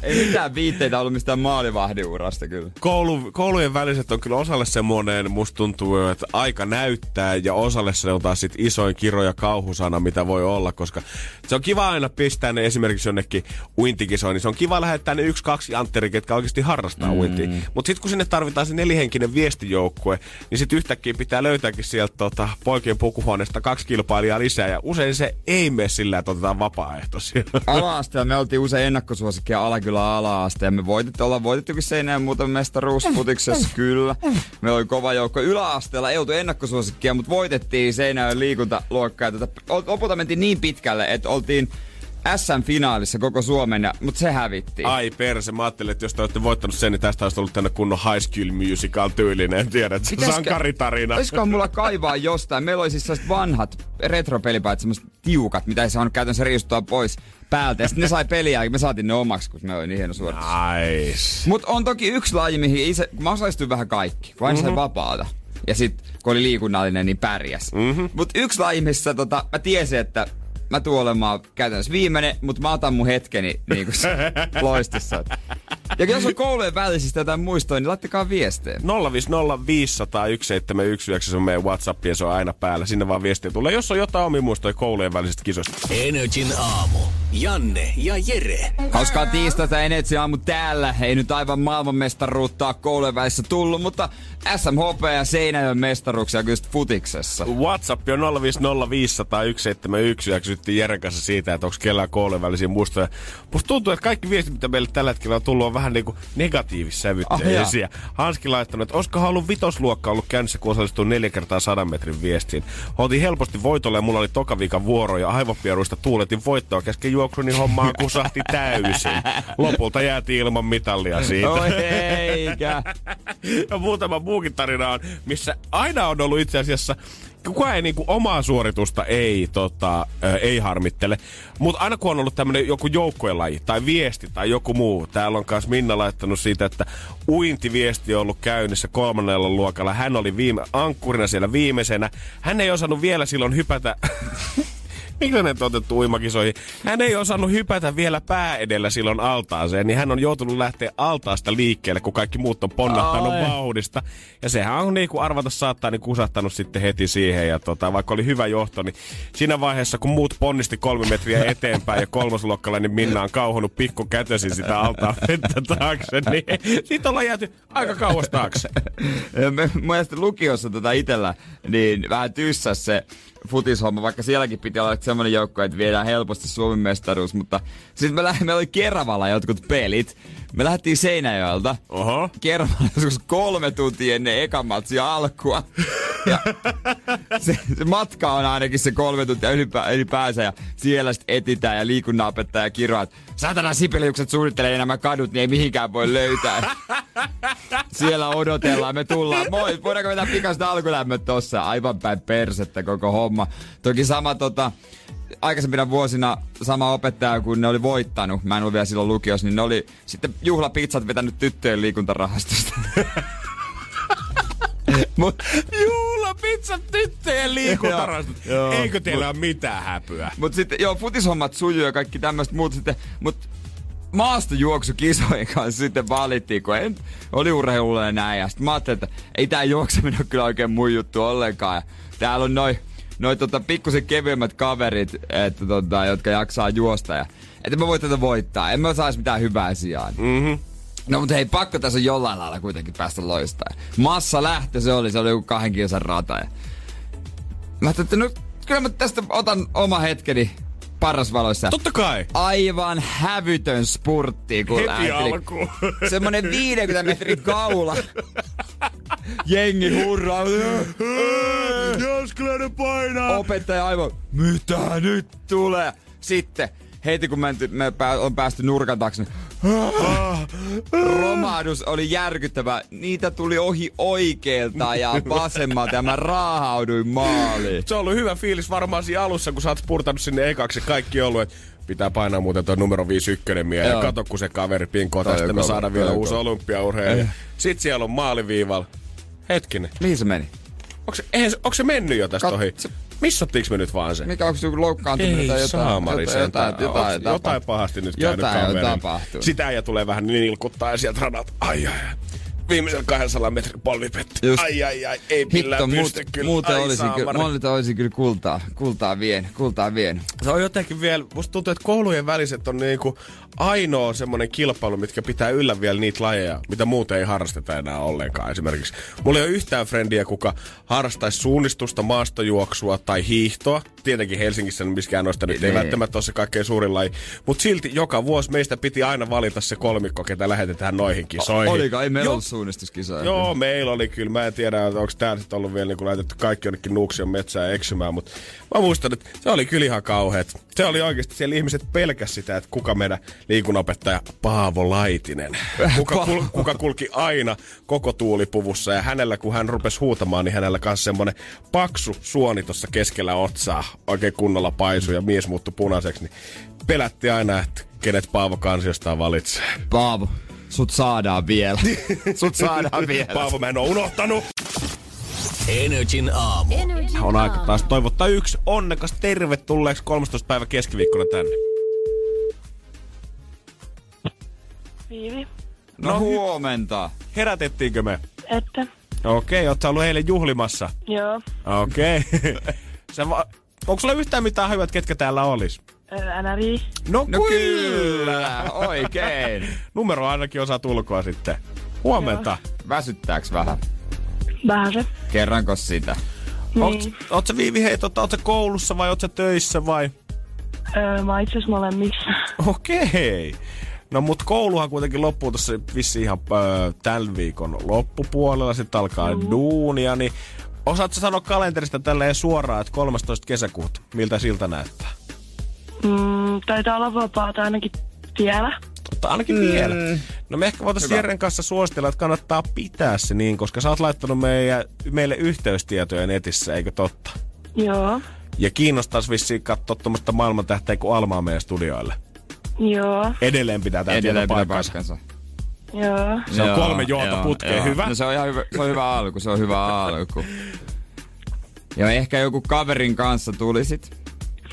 ei mitään viitteitä ollut mistään maalivahdiurasta kyllä. Koulu, koulujen väliset on kyllä osalle semmoinen, musta tuntuu, että aika näyttää ja osalle se on taas sit isoin kiro ja kauhusana, mitä voi olla, koska se on kiva aina pistää ne esimerkiksi jonnekin uintikisoihin, niin se on kiva lähettää ne yksi, kaksi antteri, ketkä oikeasti harrastaa mm. uintia. Mutta sitten kun sinne tarvitaan se nelihenkinen viestijoukkue, niin sitten yhtäkkiä pitää löytääkin sieltä tota, poikien pukuhuoneesta kaksi kilpailijaa lisää. Ja usein se ei mene sillä, että otetaan vapaaehtoisia. Ala-asteella me oltiin usein ennakkosuosikkia Alakylä ala ja me voitettu, ollaan voitettukin seinään muuten mestaruusputiksessa, kyllä. Me oli kova joukko. Yläasteella ei oltu ennakkosuosikkia, mutta voitettiin Seinäjoen liikuntaluokkaa. Tota, lopulta mentiin niin pitkälle, että oltiin SM-finaalissa koko Suomen, ja, mutta se hävitti. Ai perse, mä ajattelin, että jos te olette voittanut sen, niin tästä olisi ollut tänne kunnon High School Musical tyylinen, tiedät, Pitäisikö, sankaritarina. Olisiko mulla kaivaa jostain? Meillä oli siis vanhat retropelipäät, semmoiset tiukat, mitä ei saanut käytännössä riisuttua pois päältä. Ja sitten ne sai peliä ja me saatiin ne omaksi, kun me oli niin hieno suoritus. Nice. Mut on toki yksi laji, mihin itse, mä osallistuin vähän kaikki, vain mm-hmm. vapaata. Ja sitten kun oli liikunnallinen, niin pärjäs. Mm-hmm. Mut yksi laji, missä tota, mä tiesin, että mä tuun olemaan käytännössä viimeinen, mutta mä otan mun hetkeni niin kuin loistissa. Ja jos on koulujen välisistä jotain muistoja, niin laittakaa viestejä. 050501719 se on meidän WhatsApp ja se on aina päällä. Sinne vaan viestiä tulee, jos on jotain omia muistoja koulujen välisistä kisoista. Energin aamu. Janne ja Jere. Hauskaa tiistaita Energy aamu täällä. Ei nyt aivan maailmanmestaruutta koulujen välissä tullut, mutta SMHP ja Seinäjoen mestaruuksia kyllä futiksessa. WhatsApp on 050501719 kysyttiin Jeren kanssa siitä, että onko kellään koulujen välisiä muistoja. Musta tuntuu, että kaikki viestit, mitä meille tällä hetkellä on tullut, on vähän niin kuin negatiivissävytteisiä. Oh, Hanski laittanut, että olisiko ollut vitosluokka ollut käynnissä, kun osallistui neljä kertaa sadan metrin viestiin. Oltiin helposti voitolle ja mulla oli tokaviikan vuoro ja aivopieruista tuuletin voittoa kesken juoksun, niin hommaa kusahti täysin. Lopulta jäätiin ilman mitallia siitä. Oi eikä. ja muutama muukin tarina on, missä aina on ollut itse asiassa kukaan ei niinku omaa suoritusta ei, tota, ei harmittele. Mutta aina kun on ollut tämmönen joku joukkuelaji tai viesti tai joku muu. Täällä on myös Minna laittanut siitä, että uintiviesti on ollut käynnissä kolmannella luokalla. Hän oli viime, ankkurina siellä viimeisenä. Hän ei osannut vielä silloin hypätä On otettu uimakisoihin? Hän ei osannut hypätä vielä pää edellä silloin altaaseen, niin hän on joutunut lähteä altaasta liikkeelle, kun kaikki muut on ponnahtanut Ai. vauhdista. Ja sehän on niin kuin arvata saattaa niin kusahtanut sitten heti siihen. Ja tota, vaikka oli hyvä johto, niin siinä vaiheessa, kun muut ponnisti kolme metriä eteenpäin ja kolmosluokkalla, niin Minna on kauhunut pikku kätösi sitä altaan vettä taakse, niin siitä ollaan jääty aika kauas taakse. Mielestäni lukiossa tota itellä, niin vähän tyssäs se futishomma, vaikka sielläkin piti olla semmoinen joukko, että viedään helposti Suomen mestaruus, mutta sitten me, läh- me oli Keravalla jotkut pelit. Me lähdettiin Seinäjoelta. Oho. Keravalla joskus kolme tuntia ennen ekan matsia alkua. Ja se, se, matka on ainakin se kolme tuntia ylipä, ylipäänsä ja siellä sitten etitään ja liikunnanopettaja kiroaa, että saatana sipeliukset suunnittelee nämä kadut, niin ei mihinkään voi löytää. siellä odotellaan, me tullaan. Moi, voidaanko vetää pikasta alkulämmöt tossa? Aivan päin persettä koko homma. Toki sama tota, aikaisempina vuosina sama opettaja, kun ne oli voittanut, mä en ollut vielä silloin lukios, niin ne oli sitten juhlapizzat vetänyt tyttöjen liikuntarahastosta. Mut, pizza tyttöjen liikuntarastot. Eikö teillä mut- ole mitään häpyä? Mut sitten, joo, futishommat sujuu ja kaikki tämmöistä muut sitten, mut maastojuoksukisojen kanssa sitten valittiin, kun en, oli urheilulla ja näin. Ja sitten mä ajattelin, että ei tää juokseminen ole kyllä oikein mun juttu ollenkaan. Ja täällä on noin noi tota, pikkusen kevyemmät kaverit, että tota, jotka jaksaa juosta. Ja, että mä voin tätä voittaa. En mä saisi mitään hyvää sijaan. Mm-hmm. No mutta hei, pakko tässä on jollain lailla kuitenkin päästä loistaa. Massa lähtö se oli, se oli joku kahden kilsan rata. Ja mä ajattelin, että no kyllä mä tästä otan oma hetkeni parasvaloissa. Totta kai. Aivan hävytön spurtti, kun Heti lähti. alkuun. Semmonen 50 metrin kaula. Jengi hurraa. Jaskelainen painaa. Opettaja aivan, mitä nyt tulee? Sitten heti kun menty, me pää, on päästy nurkan taakse, niin romahdus oli järkyttävä. Niitä tuli ohi oikealta ja vasemmalta ja mä raahauduin maaliin. Se on ollut hyvä fiilis varmaan siinä alussa, kun sä oot spurtannut sinne ekaksi kaikki ollut, että pitää painaa muuten tuo numero 51 mieleen. Ja Joo. kato, kun se kaveri pinkoo tästä, me saadaan vielä uusi olympiaurheilija. Sitten siellä on maaliviivalla. Hetkinen. Mihin se meni? Onko se, eihän, onko se mennyt jo tästä Kat- ohi? se- Missattiinko me nyt vaan se? Mikä onko se joku loukkaantuminen Ei tai jotain? saamari jotain, jotain, sentään. jotain, Onks jotain pahasti nyt käynyt Jotain on kaverilla? tapahtunut. Sitä ja tulee vähän niin ilkuttaa ja sieltä radalta. Ai ai ai. Viimeisellä 200 metrin polvi petti. Just. Ai ai ai. Ei Hitto, millään muut, pysty kyllä. muuten Ai olisin kyllä, muuten olisin kyllä kultaa, kultaa vien, kultaa vien. Se on jotenkin vielä, musta tuntuu, että koulujen väliset on niinku ainoa semmoinen kilpailu, mitkä pitää yllä vielä niitä lajeja, mitä muuten ei harrasteta enää ollenkaan. Esimerkiksi mulla ei ole yhtään frendiä, kuka harrastaisi suunnistusta, maastojuoksua tai hiihtoa. Tietenkin Helsingissä miskään noista nyt ei Niin. välttämättä ole se kaikkein suurin laji. Mutta silti joka vuosi meistä piti aina valita se kolmikko, ketä lähetetään noihin kisoihin. Oliko? Ei meillä ollut suunnistuskisoja. Joo, meillä oli kyllä. Mä en tiedä, onko täällä sitten ollut vielä niin laitettu kaikki jonnekin Nuuksion metsään eksymään, mutta mä muistan, että se oli kyllä ihan kauheat. Se oli oikeasti, siellä ihmiset pelkäs sitä, että kuka meidän liikunopettaja Paavo Laitinen, kuka, kul, kuka kulki aina koko tuulipuvussa ja hänellä, kun hän rupesi huutamaan, niin hänellä kanssa semmonen paksu suoni tuossa keskellä otsaa, oikein kunnolla paisu ja mies muuttui punaiseksi, niin pelätti aina, että kenet Paavo kansiostaan valitsee. Paavo, sut saadaan vielä. sut saadaan vielä. Paavo, mä en oo unohtanut. Energin aamu. On aika taas toivottaa yksi onnekas tervetulleeksi 13. päivä keskiviikkona tänne. Viivi, No, No, huomenta. Herätettiinkö me? että Okei, oot sä ollut eilen juhlimassa? joo, Okei. Sä va- Onko sulla yhtään mitään hajua, että ketkä täällä olis? ö, NRI, No, No kyllä, oikein. Numero ainakin osaa tulkoa sitten. Huomenta. Väsyttääks vähän? vähän se. Kerranko sitä? Niin. oot sä Viivi, hei, tota, oot sä koulussa vai oot sä töissä vai? Öö, mä itse asiassa molemmissa. Okei. No mut kouluhan kuitenkin loppuu tuossa vissi ihan öö, tämän viikon loppupuolella, sitten alkaa mm. duunia, niin osaatko sanoa kalenterista tälleen suoraan, että 13. kesäkuuta, miltä siltä näyttää? Mm, taitaa olla vapaata ainakin vielä. Mutta ainakin mm. vielä. No me ehkä voitaisiin Jeren kanssa suositella, että kannattaa pitää se niin, koska sä oot laittanut meidän, meille yhteystietoja netissä, eikö totta? Joo, Ja kiinnostaisi vissiin katsoa tuommoista maailmantähteä kuin Almaa meidän studioille. joo, Edelleen pitää tämä Edelleen pitää paikkansa. paikkansa. Joo. Se on Joo, kolme joota joo, putkeen. joo. Hyvä. No se on ihan hyvä, se on hyvä alku, se on hyvä alku. Ja ehkä joku kaverin kanssa tulisit.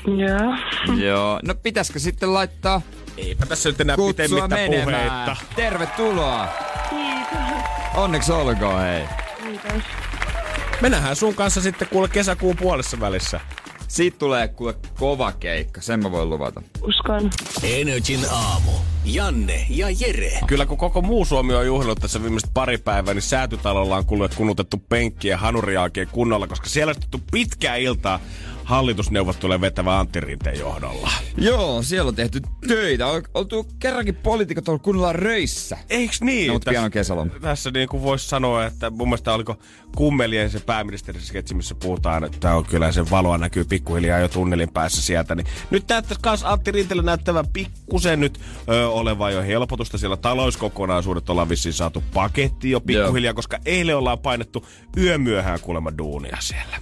Joo. Joo. No pitäisikö sitten laittaa Eipä tässä nyt enää pitemmittä menemään? puheitta. Tervetuloa. Kiitos. Onneksi olkoon, hei. Kiitos. Me nähdään sun kanssa sitten kuule kesäkuun puolessa välissä. Siitä tulee kuule kova keikka, sen mä voin luvata. Uskon. Energin aamu. Janne ja Jere. Kyllä kun koko muu Suomi on juhlinut tässä viimeiset pari päivää, niin säätytalolla on kunnutettu penkki ja hanuri oikein kunnolla, koska siellä on pitkää iltaa hallitusneuvottelujen vetävä Antti Rinteen johdolla. Joo, siellä on tehty töitä. On oltu kerrankin poliitikot ollut kunnolla röissä. Eiks niin? No, mutta pian on kesäloma. Tässä niin kuin voisi sanoa, että mun mielestä oliko kummelien se pääministerin sketsi, missä puhutaan, että on kyllä se valoa näkyy pikkuhiljaa jo tunnelin päässä sieltä. Niin nyt näyttäisi kans Antti Rinteellä näyttävän pikkusen nyt ö, olevan jo helpotusta. Siellä talouskokonaisuudet ollaan vissiin saatu paketti jo pikkuhiljaa, Joo. koska eilen ollaan painettu yömyöhään kuulemma duunia siellä.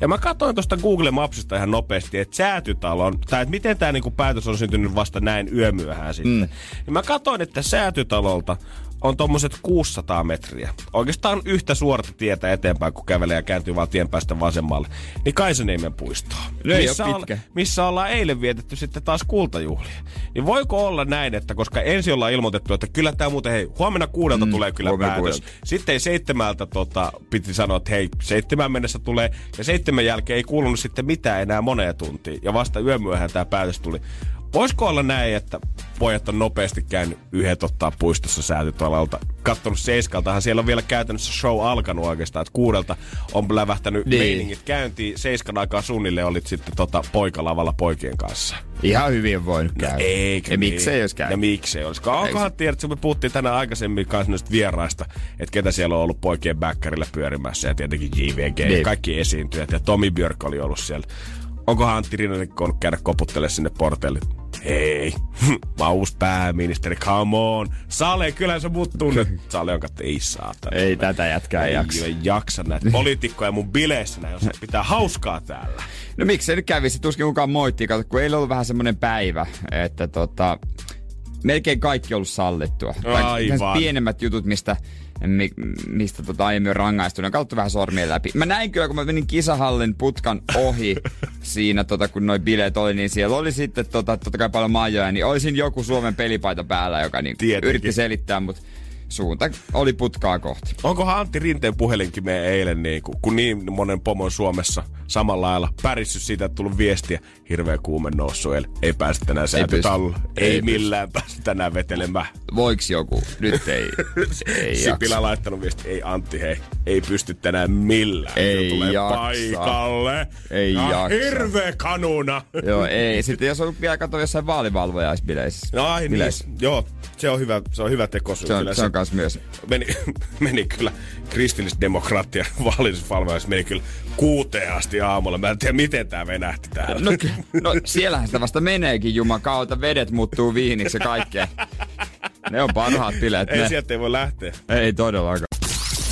Ja mä katsoin tuosta Google Mapsista ihan nopeasti, että säätytalon, tai että miten tämä niinku päätös on syntynyt vasta näin yömyöhään sitten. Mm. Ja mä katsoin, että säätytalolta on tommoset 600 metriä. Oikeastaan yhtä suorta tietä eteenpäin, kun kävelee ja kääntyy vaan tien päästä vasemmalle. Niin Kaisaniemen puistoa. Missä, oo olla- pitkä. missä ollaan eilen vietetty sitten taas kultajuhlia. Niin voiko olla näin, että koska ensin ollaan ilmoitettu, että kyllä tämä muuten, hei, huomenna kuudelta mm, tulee kyllä päätös. kuudelta. Sitten ei seitsemältä tota, piti sanoa, että hei, seitsemän mennessä tulee. Ja seitsemän jälkeen ei kuulunut sitten mitään enää moneen tuntiin. Ja vasta yömyöhään tämä päätös tuli. Voisiko olla näin, että pojat on nopeasti käynyt yhdet ottaa puistossa säätytalalta, kattonut seiskaltahan, siellä on vielä käytännössä show alkanut oikeastaan, että kuudelta on lävähtänyt Niin. meiningit käyntiin, seiskan aikaa suunnilleen olit sitten tota poikalavalla poikien kanssa. Ihan hyvin voinut käydä. Eikö Ja niin? miksei jos käy? Ja miksei olisi? Onkohan tiedät, että me puhuttiin tänään aikaisemmin kanssa noista vieraista, että ketä siellä on ollut poikien bäkkärillä pyörimässä ja tietenkin JVG ja Niin. kaikki esiintyjät ja Tomi Björk oli ollut siellä. Onkohan Antti Rinnanen voinut käydä koputtelemaan sinne porteille? Hei, mä oon uusi pääministeri, come on. Sale, kyllä sä mut tunnet. Sale on katso, ei saatana. Ei tätä jätkää ei jaksa. Ei jaksa näitä poliitikkoja mun bileissä, näin, jos pitää hauskaa täällä. No miksi se nyt kävisi? Tuskin kukaan moittii, kato, kun eilen ollut vähän semmoinen päivä, että tota, melkein kaikki on ollut sallittua. Aivan. pienemmät jutut, mistä, mi, mistä tota aiemmin on rangaistu, ne katsottu vähän sormien läpi. Mä näin kyllä, kun mä menin kisahallin putkan ohi siinä, tota, kun noi bileet oli, niin siellä oli sitten tota, totta kai paljon maajoja, niin olisin joku Suomen pelipaita päällä, joka niin Tietenkin. yritti selittää, mutta suunta oli putkaa kohti. Onkohan Antti Rinteen puhelinkin meidän eilen, niin kun, kun niin monen pomon Suomessa samalla lailla pärissyt siitä, että tullut viestiä, hirveä kuume noussut eilen, ei pääse tänään säätytalolla, ei, Ei millään pääse tänään vetelemään. Voiks joku? Nyt ei, ei Sipilä jaksa. laittanut viesti, ei Antti, hei, ei pysty tänään millään. Ei tulee jaksa. paikalle. Ei ja jaksa. Hirveä kanuna. Joo, ei. Sitten jos on vielä katsoa jossain vaalivalvojaisbileissä. No ai niin, joo, se on hyvä, se on hyvä teko. Se on, se on kans myös. meni, meni kyllä kristillisdemokraattia vaalillisvalvojaksi meni kyllä kuuteen asti aamulla. Mä en tiedä, miten tää venähti täällä. No, ky- no siellähän sitä vasta meneekin jumakauta. Vedet muuttuu viiniksi ja kaikkea. Ne on parhaat bileet. ei ne. sieltä ei voi lähteä. Ei todellakaan.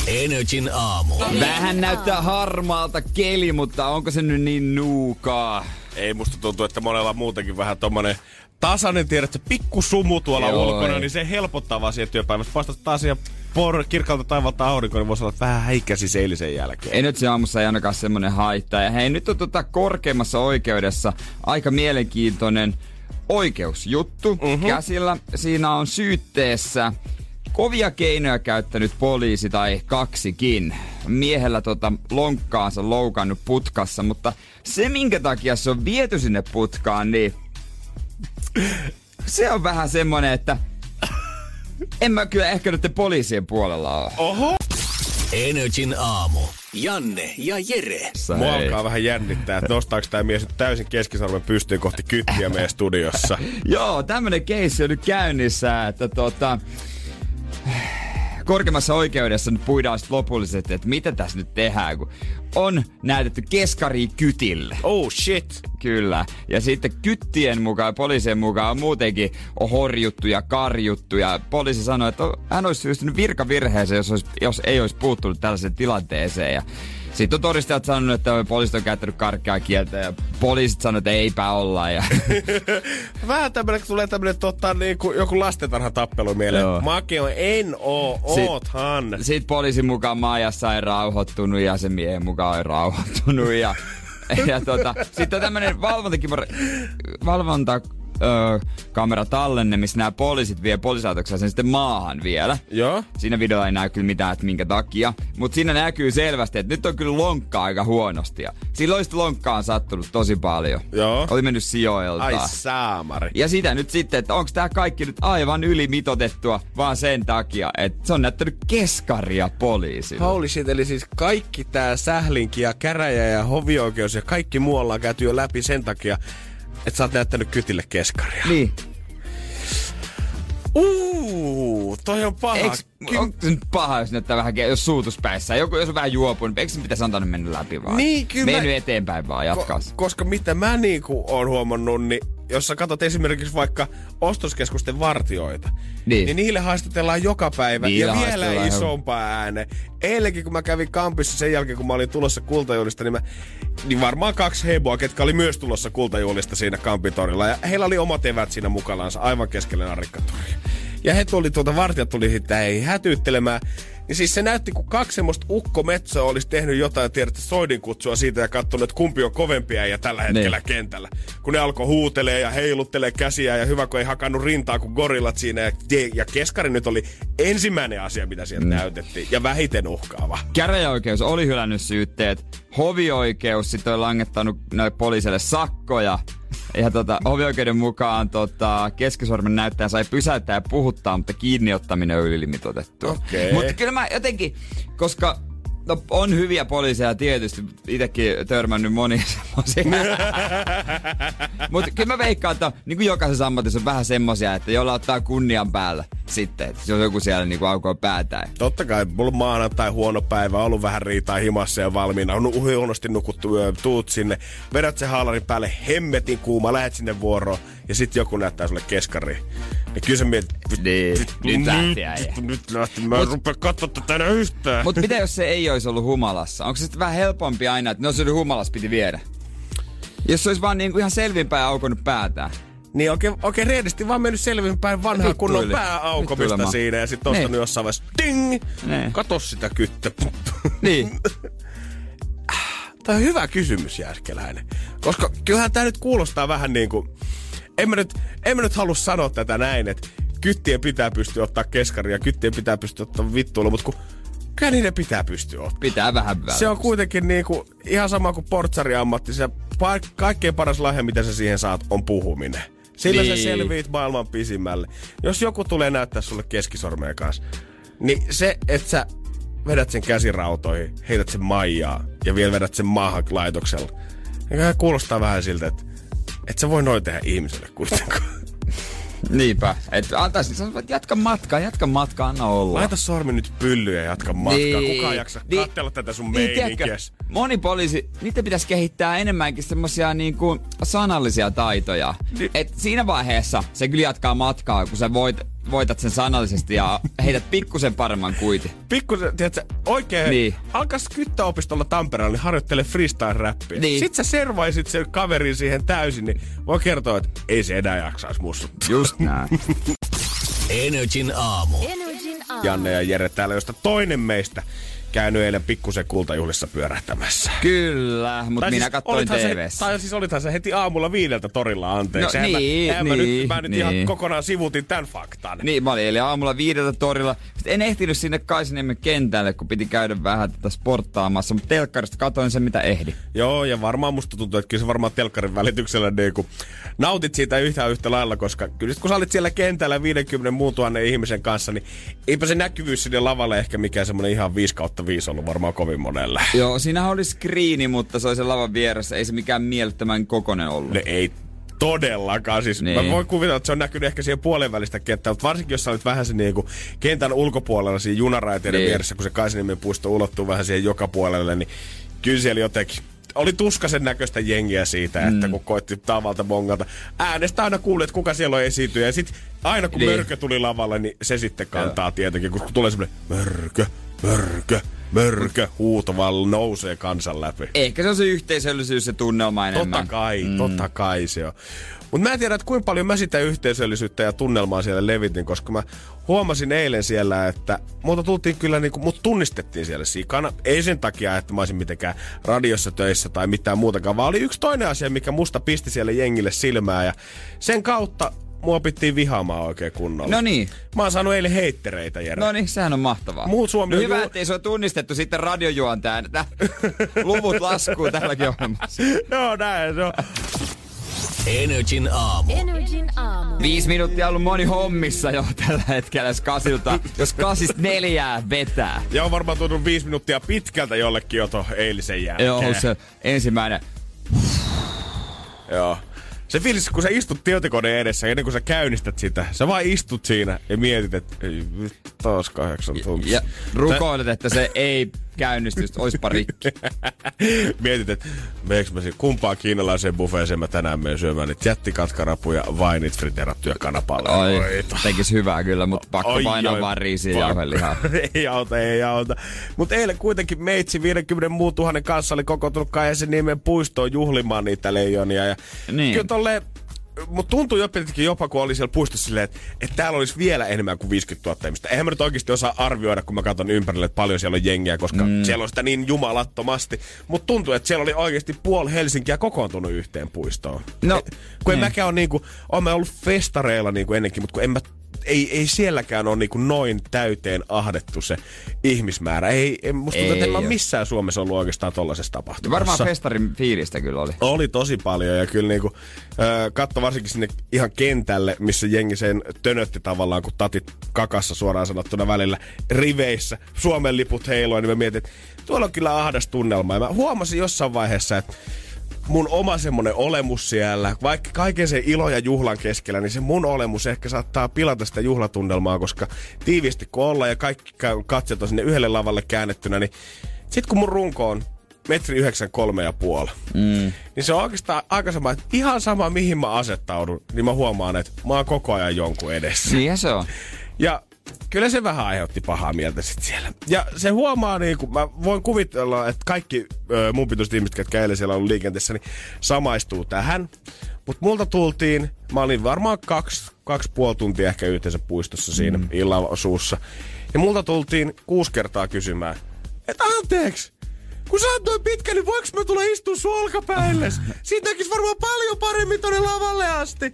Energin aamu. Vähän näyttää harmaalta keli, mutta onko se nyt niin nuukaa? Ei musta tuntuu, että monella on muutenkin vähän tommonen tasainen, tiedät, että pikku sumu tuolla Joo, ulkona, ei. niin se helpottaa vaan siihen työpäivästä. Vastat taas siihen por, kirkalta taivalta aurinko, niin voisi olla vähän häikäsi eilisen jälkeen. Ei nyt se aamussa ei ainakaan semmonen haittaa. Ja hei, nyt on tota korkeimmassa oikeudessa aika mielenkiintoinen oikeusjuttu mm-hmm. käsillä. Siinä on syytteessä kovia keinoja käyttänyt poliisi tai kaksikin. Miehellä tota lonkkaansa loukannut putkassa, mutta se minkä takia se on viety sinne putkaan, niin se on vähän semmonen, että en mä kyllä ehkä nyt poliisien puolella ole. Oho! Energin aamu. Janne ja Jere. Mua Hei. alkaa vähän jännittää, että nostaako tämä mies nyt täysin keskisarven pystyyn kohti kyttiä meidän studiossa. Joo, tämmönen keissi on nyt käynnissä, että tota... Korkeimmassa oikeudessa nyt puidaan sit lopullisesti, että mitä tässä nyt tehdään, kun on näytetty keskari kytille. Oh shit! Kyllä. Ja sitten kyttien mukaan ja poliisien mukaan on muutenkin on horjuttu ja karjuttu. Ja poliisi sanoi, että hän olisi syyllistynyt virkavirheeseen, jos, olisi, jos ei olisi puuttunut tällaiseen tilanteeseen. Ja sitten on todistajat sanonut, että poliisit on käyttänyt karkeaa kieltä ja poliisit sanoi, että eipä olla. Ja Vähän tämmönen, kun tulee tämmönen tota, niin kuin joku lastentarha tappelu mieleen. Joo. Make on, en oo, Sit- oothan. sitten poliisin mukaan Maijassa ei rauhoittunut ja sen miehen mukaan ei rauhoittunut. Ja, ja tota, sitten tämmönen valvontakimori, valvonta ö, kamera tallenne, missä nämä poliisit vie poliisilaitoksia sen sitten maahan vielä. Joo. Siinä videolla ei näy kyllä mitään, että minkä takia. Mutta siinä näkyy selvästi, että nyt on kyllä lonkkaa aika huonosti. Ja silloin sitä lonkkaa on sattunut tosi paljon. Joo. Oli mennyt sijoilta. Ai saamari. Ja sitä nyt sitten, että onko tämä kaikki nyt aivan ylimitotettua vaan sen takia, että se on näyttänyt keskaria poliisille. Holy shit, eli siis kaikki tää sählinki ja käräjä ja hovioikeus ja kaikki muu ollaan käyty jo läpi sen takia, että sä oot näyttänyt kytille keskaria. Niin. Uuu, toi on paha. Eiks, onko se nyt paha, jos näyttää vähän, jos suutuspäissä, joku, jos on vähän juopunut, eikö se pitäisi antaa mennä läpi vaan? Niin, kyllä Mene mä- eteenpäin vaan, jatkaa. Ko- koska mitä mä niinku oon huomannut, niin jos sä katsot esimerkiksi vaikka ostoskeskusten vartioita, Niin. niin niille haastatellaan joka päivä Niille ja vielä isompaa ääne. Eilenkin kun mä kävin kampissa sen jälkeen, kun mä olin tulossa kultajuhlista, niin, mä, niin varmaan kaksi heboa, ketkä oli myös tulossa kultajuhlista siinä kampitorilla. Ja heillä oli omat evät siinä mukanansa aivan keskellä narikkaturia. Ja he tuli tuota, vartijat tuli sitten ei hätyyttelemään. Niin siis se näytti, kun kaksi semmoista ukkometsoa olisi tehnyt jotain, tiedätte, soidin kutsua siitä ja katsonut, että kumpi on kovempia ja tällä hetkellä Niin. kentällä. Kun ne alkoi huutelee ja heiluttelee käsiä ja hyvä, kun ei hakannut rintaa kuin gorillat siinä. Ja, ja keskari nyt oli ensimmäinen asia, mitä sieltä mm. näytettiin. Ja vähiten uhkaava. Käräjäoikeus oli hylännyt syytteet. Hovioikeus sitten on langettanut noille poliisille sakkoja. Ja tota, hovioikeuden mukaan tota, keskisormen näyttäjä sai pysäyttää ja puhuttaa, mutta kiinniottaminen on ylimitoitettu. Okei. Mutta kyllä mä jotenkin, koska No on hyviä poliiseja tietysti, itsekin törmännyt moniin semmoisia. Mutta kyllä mä veikkaan, että niin kuin jokaisessa ammatissa on vähän semmosia, että jolla ottaa kunnian päällä sitten, että jos joku siellä niin kuin aukoo päätään. Totta kai, mulla on maanantai huono päivä, ollut vähän riitaa himassa ja valmiina, on huonosti nukuttu yö, tuut sinne, vedät se haalarin päälle, hemmetin kuuma, lähet sinne vuoroon ja sitten joku näyttää sulle keskari. Ja kyllä sä mietit, Niin, nyt äijä. nyt, nyt lähti, mä en rupea katsoa tätä enää yhtään. Mutta mitä jos se ei olisi ollut humalassa? Onko se sitten vähän helpompi aina, että no se oli humalassa, piti viedä? Jos se olisi vaan niinku ihan selvinpäin aukonut päätään. Niin oikein, oikein reedisti vaan mennyt selvinpäin vanhaa kunnon pääaukomista siinä ja sitten ostanut Niin. jossain vaiheessa ding! Niin. Kato sitä kyttä. Niin. Tämä on hyvä kysymys, Jääskeläinen. Koska kyllähän tämä nyt kuulostaa vähän niin kuin... En mä nyt, en mä nyt halua sanoa tätä näin, että kyttien pitää pystyä ottaa keskari ja kyttien pitää pystyä ottaa vittuilla, mutta kun kyllä niiden pitää pystyä ottaa. Pitää vähän välillä. Se on kuitenkin niinku ihan sama kuin portsariammatti. Se pa- kaikkein paras lahja, mitä sä siihen saat, on puhuminen. Sillä niin. Sä selviit maailman pisimmälle. Jos joku tulee näyttää sulle keskisormeen kanssa, niin se, että sä vedät sen käsirautoihin, heität sen maijaa ja vielä vedät sen maahan laitoksella. niin kuulostaa vähän siltä, että et sä voi noin tehdä ihmiselle kuitenkaan. Niinpä. Et antaisin, sanoa, että jatka matkaa, jatka matkaa, anna olla. Laita sormi nyt pyllyyn ja jatka matkaa. Niin. Kukaan jaksa Niin. katsella tätä sun Niin, meininkiä. tiedätkö, moni poliisi, niitä pitäisi kehittää enemmänkin semmosia niinku sanallisia taitoja. Niin. Et siinä vaiheessa se kyllä jatkaa matkaa, kun sä voit, voitat sen sanallisesti ja heität pikkusen paremman kuiti. pikkusen, tiedätkö, oikein, niin. Alkas kyttäopistolla Tampereella, niin harjoittele freestyle-räppiä. Niin. Sitten sä servaisit sen kaverin siihen täysin, niin voi kertoa, että ei se enää jaksaisi mussuttaa. Just näin. Energin aamu. Janne ja Jere täällä, josta toinen meistä käynyt eilen pikkusen kultajuhlissa pyörähtämässä. Kyllä, mutta minä katsoin olithan se, TVssä. tai siis olithan se heti aamulla viideltä torilla, anteeksi. No Eihän niin, mä, eihän mä, niin, nyt, mä nyt niin. ihan kokonaan sivutin tämän faktan. Niin, mä olin eilen aamulla viideltä torilla. Sitten en ehtinyt sinne Kaisaniemen kentälle, kun piti käydä vähän tätä sporttaamassa, mutta telkkarista katoin sen, mitä ehdi. Joo, ja varmaan musta tuntuu, että kyllä se varmaan telkkarin välityksellä niin kuin nautit siitä yhtä yhtä lailla, koska kyllä kun sä olit siellä kentällä 50 muun tuhannen ihmisen kanssa, niin eipä se näkyvyys sinne lavalle ehkä mikään semmonen ihan 5 kautta 5 ollut varmaan kovin monelle. Joo, siinähän oli skriini, mutta se oli sen lavan vieressä. Ei se mikään mielettömän kokonen ollut. Ne ei todellakaan. Siis niin. Niin. mä voin kuvitella, että se on näkynyt ehkä siihen puolen välistä kenttää, mutta varsinkin jos sä olit vähän se niinku kentän ulkopuolella siinä junaraiteiden niin. Niin. vieressä, kun se Kaisaniemen puisto ulottuu vähän siihen joka puolelle, niin kyllä siellä jotenkin oli tuskasen näköistä jengiä siitä, mm. että kun koitti tavalta bongalta. Äänestä aina kuuli, että kuka siellä on esiintyjä. Ja sitten aina kun niin. Niin. mörkö tuli lavalle, niin se sitten kantaa tietenkin, kun tulee semmoinen mörkö, mörkö, mörkö, huuto vaan nousee kansan läpi. Ehkä se on se yhteisöllisyys ja tunnelma enemmän. Totta kai, mm. totta kai se on. Mutta mä en tiedä, että kuinka paljon mä sitä yhteisöllisyyttä ja tunnelmaa siellä levitin, koska mä huomasin eilen siellä, että muuta tultiin kyllä, niinku, mut tunnistettiin siellä sikana. Ei sen takia, että mä olisin mitenkään radiossa töissä tai mitään muutakaan, vaan oli yksi toinen asia, mikä musta pisti siellä jengille silmää ja sen kautta mua pittiin vihaamaan oikein kunnolla. No niin. Mä oon saanut eilen heittereitä, Jere. No niin, sehän on mahtavaa. Muut Suomi no on hyvä, ju- ettei se ole tunnistettu sitten radiojuontajana. Tää- Luvut laskuu tälläkin ohjelmassa. Joo, näin se on. Energin aamu. Energin aamu. Viisi minuuttia ollut moni hommissa jo tällä hetkellä, jos kasilta, jos kasista neljää vetää. Ja on varmaan tuntunut viisi minuuttia pitkältä jollekin jo eilisen jälkeen. Joo, se ensimmäinen. Joo. Se fiilis, kun sä istut tietokoneen edessä ennen kuin sä käynnistät sitä, sä vaan istut siinä ja mietit, että ei taas kahdeksan tuntia. Ja rukoilet, että se ei käynnisty, oispa rikki. mietit, että mä kumpaan kiinalaiseen buffeeseen mä tänään menen syömään niitä jättikatkarapuja vai niitä friterattuja kanapalleja. Oi, Oita. tekis hyvää kyllä, mutta pakko Oi, painaa oi, vaan riisiä ja jauhelihaa. ei auta, ei auta. Mutta eilen kuitenkin meitsi 50 muun tuhannen kanssa oli kokoontunut Kaijasen niemen puistoon juhlimaan niitä leijonia. Ja Niin. Kyllä tolleen mut tuntui jotenkin jopa, kun oli siellä puistossa silleen, että, että täällä olisi vielä enemmän kuin 50 000 ihmistä. Eihän mä nyt oikeasti osaa arvioida, kun mä katson ympärille, että paljon siellä on jengiä, koska mm. siellä on sitä niin jumalattomasti. Mutta tuntuu, että siellä oli oikeasti puoli Helsinkiä kokoontunut yhteen puistoon. No, kun en niin. mäkään ole niinku, oon mä ollut festareilla niinku ennenkin, mutta kun en mä ei, ei sielläkään ole niinku noin täyteen ahdettu se ihmismäärä. Ei, en, musta tuntuu, että en mä Ei missään Suomessa ollut oikeastaan tollasessa tapahtumassa. Varmaan festarin fiilistä kyllä oli. Oli tosi paljon ja kyllä niinku, katso varsinkin sinne ihan kentälle, missä jengi sen tönötti tavallaan, kun tatit kakassa suoraan sanottuna välillä riveissä. Suomen liput heiloi, niin mä mietin, että tuolla on kyllä ahdas tunnelma. Ja mä huomasin jossain vaiheessa, että mun oma semmonen olemus siellä, vaikka kaiken sen ilo ja juhlan keskellä, niin se mun olemus ehkä saattaa pilata sitä juhlatunnelmaa, koska tiiviisti kun ollaan ja kaikki katseet on sinne yhdelle lavalle käännettynä, niin sit kun mun runko on metri 93 ja puoli, mm. niin se on oikeastaan aika sama, että ihan sama mihin mä asettaudun, niin mä huomaan, että mä oon koko ajan jonkun edessä. Niinhän se on. Ja kyllä se vähän aiheutti pahaa mieltä sit siellä. Ja se huomaa, niin kun mä voin kuvitella, että kaikki ö, mun pituiset ihmiset, jotka eilen siellä on liikenteessä, niin samaistuu tähän. Mutta multa tultiin, mä olin varmaan kaksi, kaksi puoli tuntia ehkä yhteensä puistossa siinä mm. illan osuussa. Ja multa tultiin kuusi kertaa kysymään, että anteeksi, kun sä oot noin pitkä, niin voiko mä tulla istua sun olkapäilles? Siitä näkis varmaan paljon paremmin tonne lavalle asti.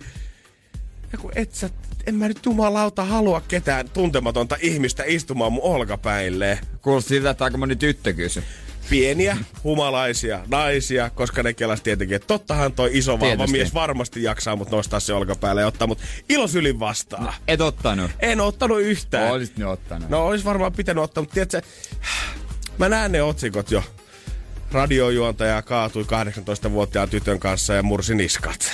Ja kun et sä, en mä nyt jumalauta halua ketään tuntematonta ihmistä istumaan mun olkapäille. Kuulosti siltä, että aika moni tyttö kysy. Pieniä, humalaisia, naisia, koska ne kelas tietenkin, että tottahan toi iso Tietysti. mies varmasti jaksaa mut nostaa se olkapäälle ja ottaa mut ilosylin vastaan. Et ottanut. En ottanut yhtään. Olisit ne ottanut. No olis varmaan pitänyt ottaa, mutta tiedätkö, mä näen ne otsikot jo. Radiojuontaja kaatui 18-vuotiaan tytön kanssa ja mursi niskat.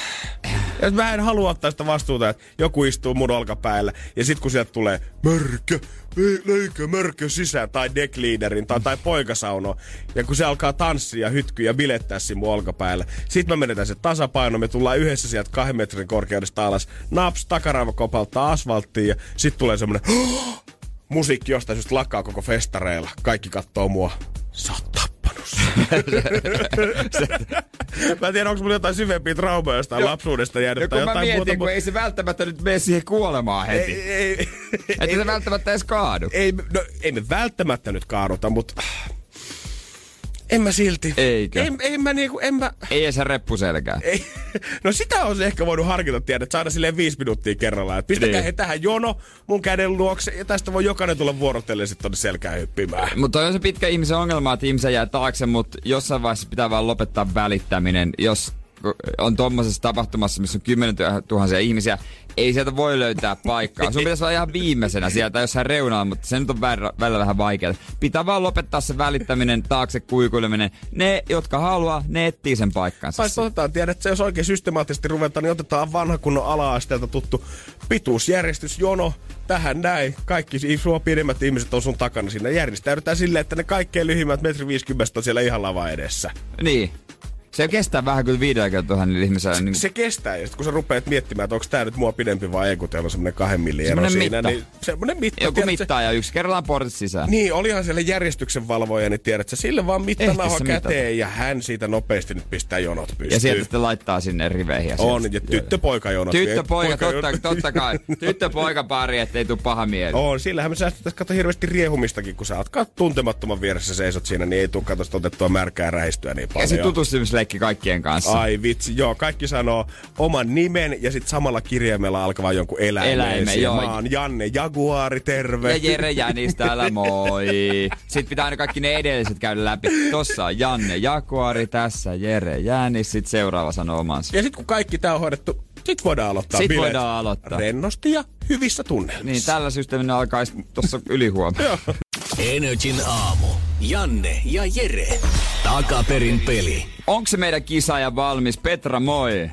Ja mä en halua ottaa sitä vastuuta, että joku istuu mun olkapäällä ja sit kun sieltä tulee mörkö, ei, leikö mörkö sisään tai deckleaderin tai, tai poikasauno. Ja kun se alkaa tanssia hytkyä ja bilettää siinä mun olkapäällä. Sit mä menetään se tasapaino, me tullaan yhdessä sieltä kahden metrin korkeudesta alas. Naps, takaraivo kopauttaa asfalttiin ja sit tulee semmonen musiikki jostain syystä lakkaa koko festareilla. Kaikki kattoo mua. Sä oot tappanut sen. mä en tiedä, onko mulla jotain syvempiä traumaa jostain lapsuudesta jäänyt tai kun mä jotain mietin, muuta. kun ei se välttämättä nyt mene siihen kuolemaan heti. ei, ei, Että se välttämättä edes kaadu. ei, no, ei me välttämättä nyt kaaduta, mutta en mä silti. Eikö? En, en mä niinku, en mä... Ei edes reppuselkää. Ei. No sitä on se ehkä voinut harkita, tiedä, että saada silleen viisi minuuttia kerrallaan. Että pistäkää Niin. he tähän jono mun käden luokse ja tästä voi jokainen tulla vuorotellen sitten tonne selkään hyppimään. Mutta on se pitkä ihmisen ongelma, että ihmisen jää taakse, mutta jossain vaiheessa pitää vaan lopettaa välittäminen. Jos on tuommoisessa tapahtumassa, missä on kymmenen tuhansia ihmisiä, ei sieltä voi löytää paikkaa. Sun pitäisi olla ihan viimeisenä sieltä jossain reunalla, mutta se nyt on välillä, välillä vähän vaikeaa. Pitää vaan lopettaa se välittäminen, taakse kuikuileminen. Ne, jotka haluaa, ne etsii sen paikkansa. Tai otetaan, tiedät, että jos oikein systemaattisesti ruvetaan, niin otetaan vanha kunnon ala-asteelta tuttu pituusjärjestys, jono, tähän näin. Kaikki sua pidemmät ihmiset on sun takana siinä. Järjestäydytään silleen, että ne kaikkein lyhimmät metri 50 on siellä ihan lava edessä. Niin. Se kestää vähän kyllä 50 000 ihmisellä. Niin Se kestää, ja sit kun sä rupeat miettimään, että onko tää nyt mua pidempi vai ei, kun teillä on semmonen kahden millin ero siinä. mitta. Niin, semmonen mitta. joku tiedätkö? mittaa ja yksi kerrallaan portit sisään. Niin, olihan siellä järjestyksen valvoja, niin tiedät sä, sille vaan mittanauha se mitata. käteen ja hän siitä nopeasti nyt pistää jonot pystyyn. Ja sieltä sitten laittaa sinne riveihin. Ja On, ja tyttö-poika jonot. Tyttö-poika, Poika- totta, totta kai. Tyttö-poika pari, ettei tuu paha mieli. On, sillähän me säästetään kato hirveästi riehumistakin, kun sä oot tuntemattoman vieressä seisot siinä, niin ei tuu katosta otettua märkää rähistyä niin Ja paljon. se tutustumisleikki kaikkien kanssa. Ai vitsi, joo, kaikki sanoo oman nimen ja sitten samalla kirjaimella alkava jonkun eläimen. Eläimen, esiin. joo. Mä oon Janne Jaguari, terve. Ja Jere Jänis täällä, moi. Sitten pitää aina kaikki ne edelliset käydä läpi. Tossa on Janne Jakuari, tässä Jere Jänis, sitten seuraava sanoo omansa. Ja sitten kun kaikki tää on hoidettu, sit voidaan aloittaa Sit bileet. voidaan aloittaa. Rennosti ja hyvissä tunnelmissa. Niin, tällä systeemillä alkaisi tuossa ylihuomenna. Energin aamu. Janne ja Jere. Takaperin peli. Onko se meidän kisaaja valmis? Petra, moi.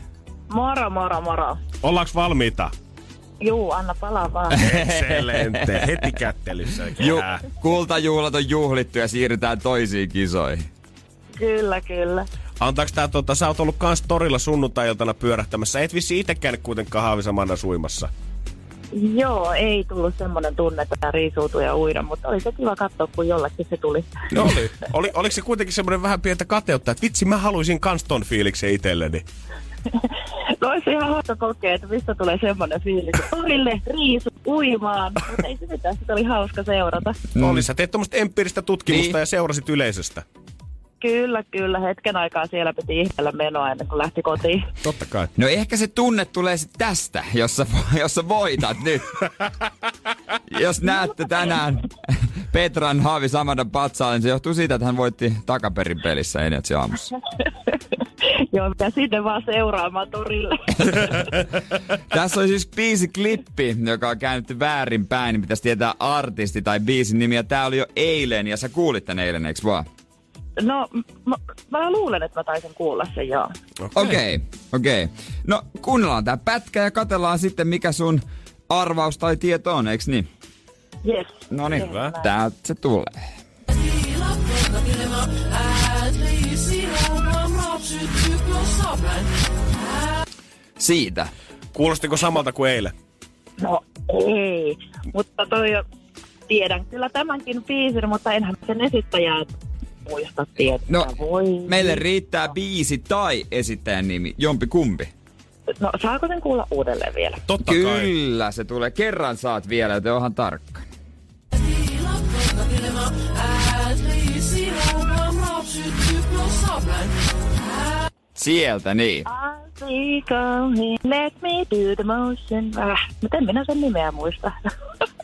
Moro, moro, moro. Ollaanko valmiita? Juu, anna palaa vaan. Excelente. Heti kättelyssä. Ju- kultajuhlat on juhlittu ja siirrytään toisiin kisoihin. kyllä, kyllä. Antaaks tää tota, sä oot ollut kans torilla sunnuntai-iltana pyörähtämässä. Et vissi ite käynyt kuitenkaan haavisamana suimassa. Joo, ei tullut semmoinen tunne, että riisuutuu ja uida, mutta oli se kiva katsoa, kun jollekin se tuli. No oli. oli. Oliko se kuitenkin semmoinen vähän pientä kateutta, että vitsi mä haluaisin kans ton fiiliksen itselleni? No olisi ihan hauska kokea, että mistä tulee semmoinen fiilis. Torille, riisu, uimaan. Mutta ei se mitään, sitä oli hauska seurata. Mm. Oli, sä teet tuommoista empiiristä tutkimusta niin. ja seurasit yleisöstä. Kyllä, kyllä. Hetken aikaa siellä piti ihmeellä menoa ennen kuin lähti kotiin. Totta kai. No ehkä se tunne tulee sitten tästä, jos sä, jos sä voitat nyt. jos näette tänään Petran Haavi Samadan patsaan, niin se johtuu siitä, että hän voitti takaperin pelissä Energy aamussa. Joo, mitä sinne vaan seuraamaan torille. Tässä on siis biisi klippi, joka on käynyt väärinpäin, niin pitäisi tietää artisti tai biisin nimi. Ja tää oli jo eilen, ja sä kuulit tän eilen, eikö vaan? No, mä, mä luulen, että mä taisin kuulla sen, joo. Okei, okay. okei. Okay. No, kuunnellaan tää pätkä ja katellaan sitten, mikä sun arvaus tai tieto on, eikö niin? Yes. No niin, täältä se tulee. Siitä. Kuulostiko samalta kuin eilen? No ei, mutta toi jo, tiedän kyllä tämänkin biisin, mutta enhän sen esittäjää muista tietää. No, Voi. meille riittää biisi tai esittäjän nimi, jompi kumpi. No, saako sen kuulla uudelleen vielä? Totta Kyllä, kai. se tulee. Kerran saat vielä, joten onhan tarkka. Sieltä, niin. Let me do the motion. Äh, miten minä sen nimeä muista?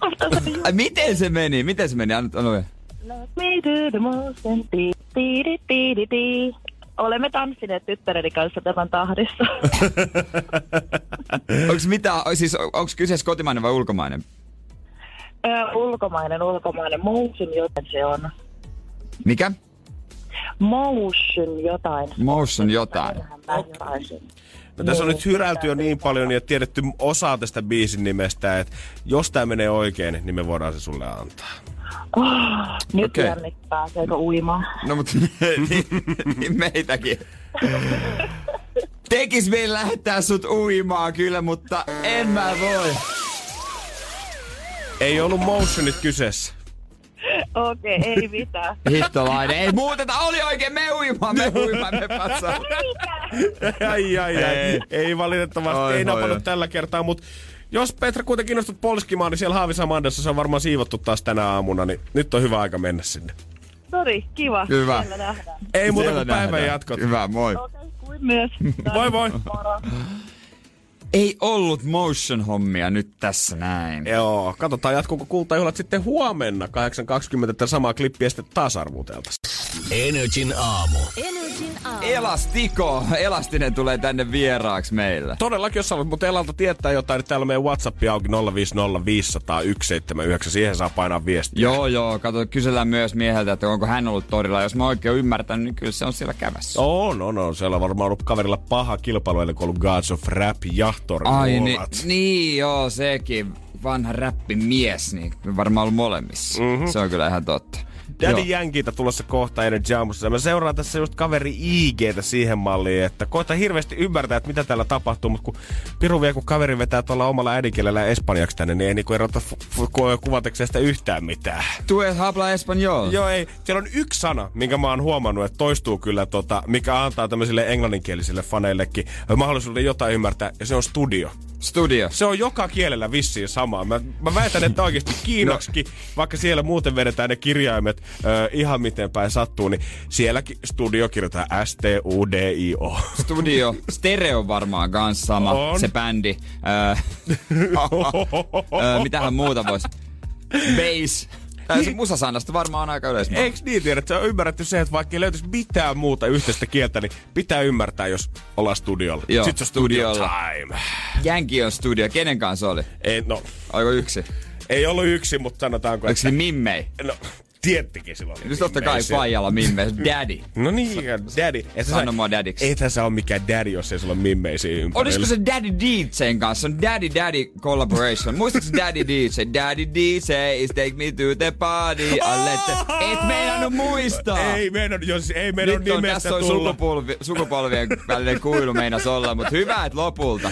Miten se meni? Miten se meni? Anna, anna Let me do the motion. Di, di, di, di, di, di. Olemme tanssineet tyttäreni kanssa tämän tahdissa. onko mitä, siis onko kyseessä kotimainen vai ulkomainen? Ö, ulkomainen, ulkomainen. Motion joten se on. Mikä? Motion jotain. Motion jotain. No, tässä on nyt hyräilty jo niin paljon ja tiedetty osaa tästä biisin nimestä, että jos tämä menee oikein, niin me voidaan se sulle antaa. Oh, nyt okay. Jannik pääseekö uimaan? No mutta niin, niin meitäkin. Tekis meidän lähettää sut uimaan kyllä, mutta en mä voi. Ei ollut motionit kyseessä. Okei, okay, ei mitään. Hittolainen. Ei muuteta, oli oikein, me uimaan, me uimaan, me patsaan. ai, ai, ai. Ei, ei valitettavasti, oi, ei napannut tällä kertaa, mutta jos Petra kuitenkin innostut polskimaan, niin siellä Haavisamandassa se on varmaan siivottu taas tänä aamuna, niin nyt on hyvä aika mennä sinne. Sori, kiva. Hyvä. Ei muuta kuin päivän jatkot. Hyvä, moi. Okay, kuin myös. moi moi. Ei ollut motion-hommia nyt tässä näin. Joo, katsotaan jatkuuko kultajuhlat sitten huomenna 8.20 tätä samaa klippiä sitten taas arvuuteltaisiin. Energin aamu. Energin aamu. Elastiko. Elastinen tulee tänne vieraaksi meille. Todellakin, jos haluat mutta Elalta tietää jotain, niin täällä meidän WhatsApp auki 050501719. Siihen saa painaa viestiä. Joo, joo. Kato, kysellään myös mieheltä, että onko hän ollut torilla. Jos mä oikein ymmärtänyt, niin kyllä se on siellä kävässä. Oo, no, no. Siellä on varmaan ollut kaverilla paha kilpailu, eli kun ollut Gods of Rap Jahtor. Ai niin, niin, joo, sekin vanha räppimies, niin varmaan ollut molemmissa. Mm-hmm. Se on kyllä ihan totta. Daddy Jänkitä tulossa kohta ennen Jamussa. Mä seuraan tässä just kaveri IGtä siihen malliin, että koita hirveästi ymmärtää, että mitä täällä tapahtuu, mutta kun Piru vielä kun kaveri vetää tuolla omalla äidinkielellä espanjaksi tänne, niin ei niinku erota kuvatekseen sitä yhtään mitään. Tues habla espanjol. Joo, ei. Siellä on yksi sana, minkä mä oon huomannut, että toistuu kyllä, tota, mikä antaa tämmöisille englanninkielisille faneillekin mahdollisuuden jotain ymmärtää, ja se on studio. Studio. Se on joka kielellä vissiin sama. Mä, mä väitän, että oikeasti kiinoksikin, no. vaikka siellä muuten vedetään ne kirjaimet ö, ihan miten päin sattuu, niin sielläkin studio kirjoitetaan S-T-U-D-I-O. Studio. Stereo varmaan kans sama, on. se bändi. Ö, mitähän muuta voisi? Bass. Tai se musasanasta varmaan on aika yleismaa. Eikö niin tiedä, että se on ymmärretty se, että vaikka ei löytyisi mitään muuta yhteistä kieltä, niin pitää ymmärtää, jos ollaan studiolla. Joo, Sitten se studio time. Jänki on studio. Kenen kanssa oli? Ei, no. Oliko yksi? Ei ollut yksi, mutta sanotaanko, Oliko että... Mimmei? No, Tiettikin silloin. Nyt totta kai Fajalla mimme, daddy. No niin, daddy. Et Sano mua daddyksi. Ei tässä ole mikään daddy, jos ei sulla ole mimmeisiä ympärillä. Olisiko se Daddy DJn kanssa? On Daddy Daddy collaboration. Muistatko Daddy DJ? Daddy DJ is take me to the party. Alette. Et meinannut muistaa. Ei meinannut, jos ei meinannut Nyt on, tässä on sukupolvi, sukupolvien välinen kuilu meinas olla, mutta hyvä, että lopulta.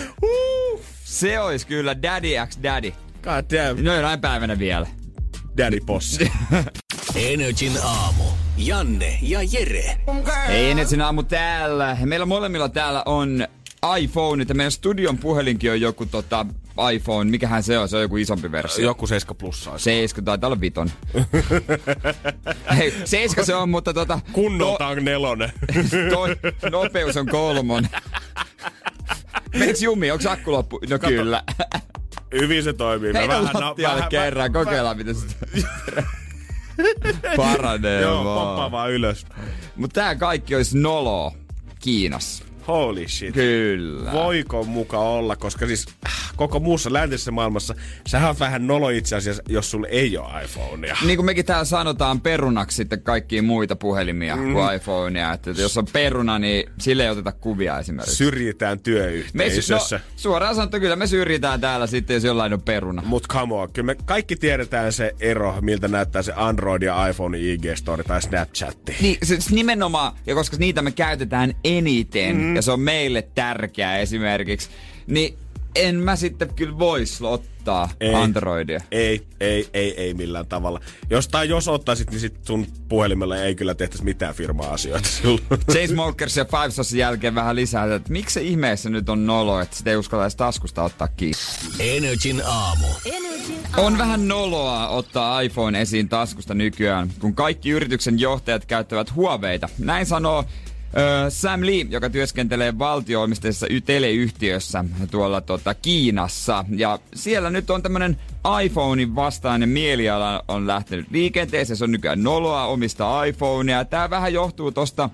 Se olisi kyllä Daddy X Daddy. God damn. No jonain päivänä vielä. Daddy Possi. Energin aamu. Janne ja Jere. Ei Energin aamu täällä. Meillä molemmilla täällä on iPhone, että meidän studion puhelinkin on joku tota, iPhone, mikähän se on, se on joku isompi versio. Joku 7 plussa. 7, taitaa olla viton. Hei, 7 se on, mutta tota... Kunnolta on nelonen. toi nopeus on kolmon. Menikö jumi? Onko akku loppu? No Kato. kyllä. Hyvin se toimii. Heitä vähän, no, vähän, kerran, kokeillaan miten se paranee Joo, vaan. vaan ylös. Mutta tää kaikki olisi nolo Kiinassa. Holy shit. Kyllä. Voiko muka olla, koska siis äh, koko muussa läntisessä maailmassa, sähän on vähän nolo itse asiassa, jos sulla ei ole iPhonea. Niin kuin mekin täällä sanotaan perunaksi sitten kaikkia muita puhelimia mm. kuin iPhonea. Että jos on peruna, niin sille ei oteta kuvia esimerkiksi. Syrjitään työyhteisössä. Me, no, suoraan sanottuna kyllä me syrjitään täällä sitten, jos jollain on peruna. Mut come on, kyllä me kaikki tiedetään se ero, miltä näyttää se Android ja iPhone IG-story tai Snapchatti. Niin, siis nimenomaan, ja koska niitä me käytetään eniten, mm ja se on meille tärkeää esimerkiksi, niin en mä sitten kyllä voisi ottaa ei, Androidia. Ei, ei, ei, ei millään tavalla. Jos, tai jos ottaisit, niin sit sun puhelimella ei kyllä tehtäisi mitään firma-asioita Chase Smokers ja Five Saucein jälkeen vähän lisää, että miksi se ihmeessä nyt on nolo, että sitä ei uskalla edes taskusta ottaa kiinni. Energin aamu. On vähän noloa ottaa iPhone esiin taskusta nykyään, kun kaikki yrityksen johtajat käyttävät huoveita. Näin sanoo Sam Lee, joka työskentelee valtio-omisteisessa teleyhtiössä tuolla tota, Kiinassa. Ja siellä nyt on tämmönen iPhonein vastainen mieliala on lähtenyt liikenteeseen. Se on nykyään noloa omista iPhonea. Tämä vähän johtuu tosta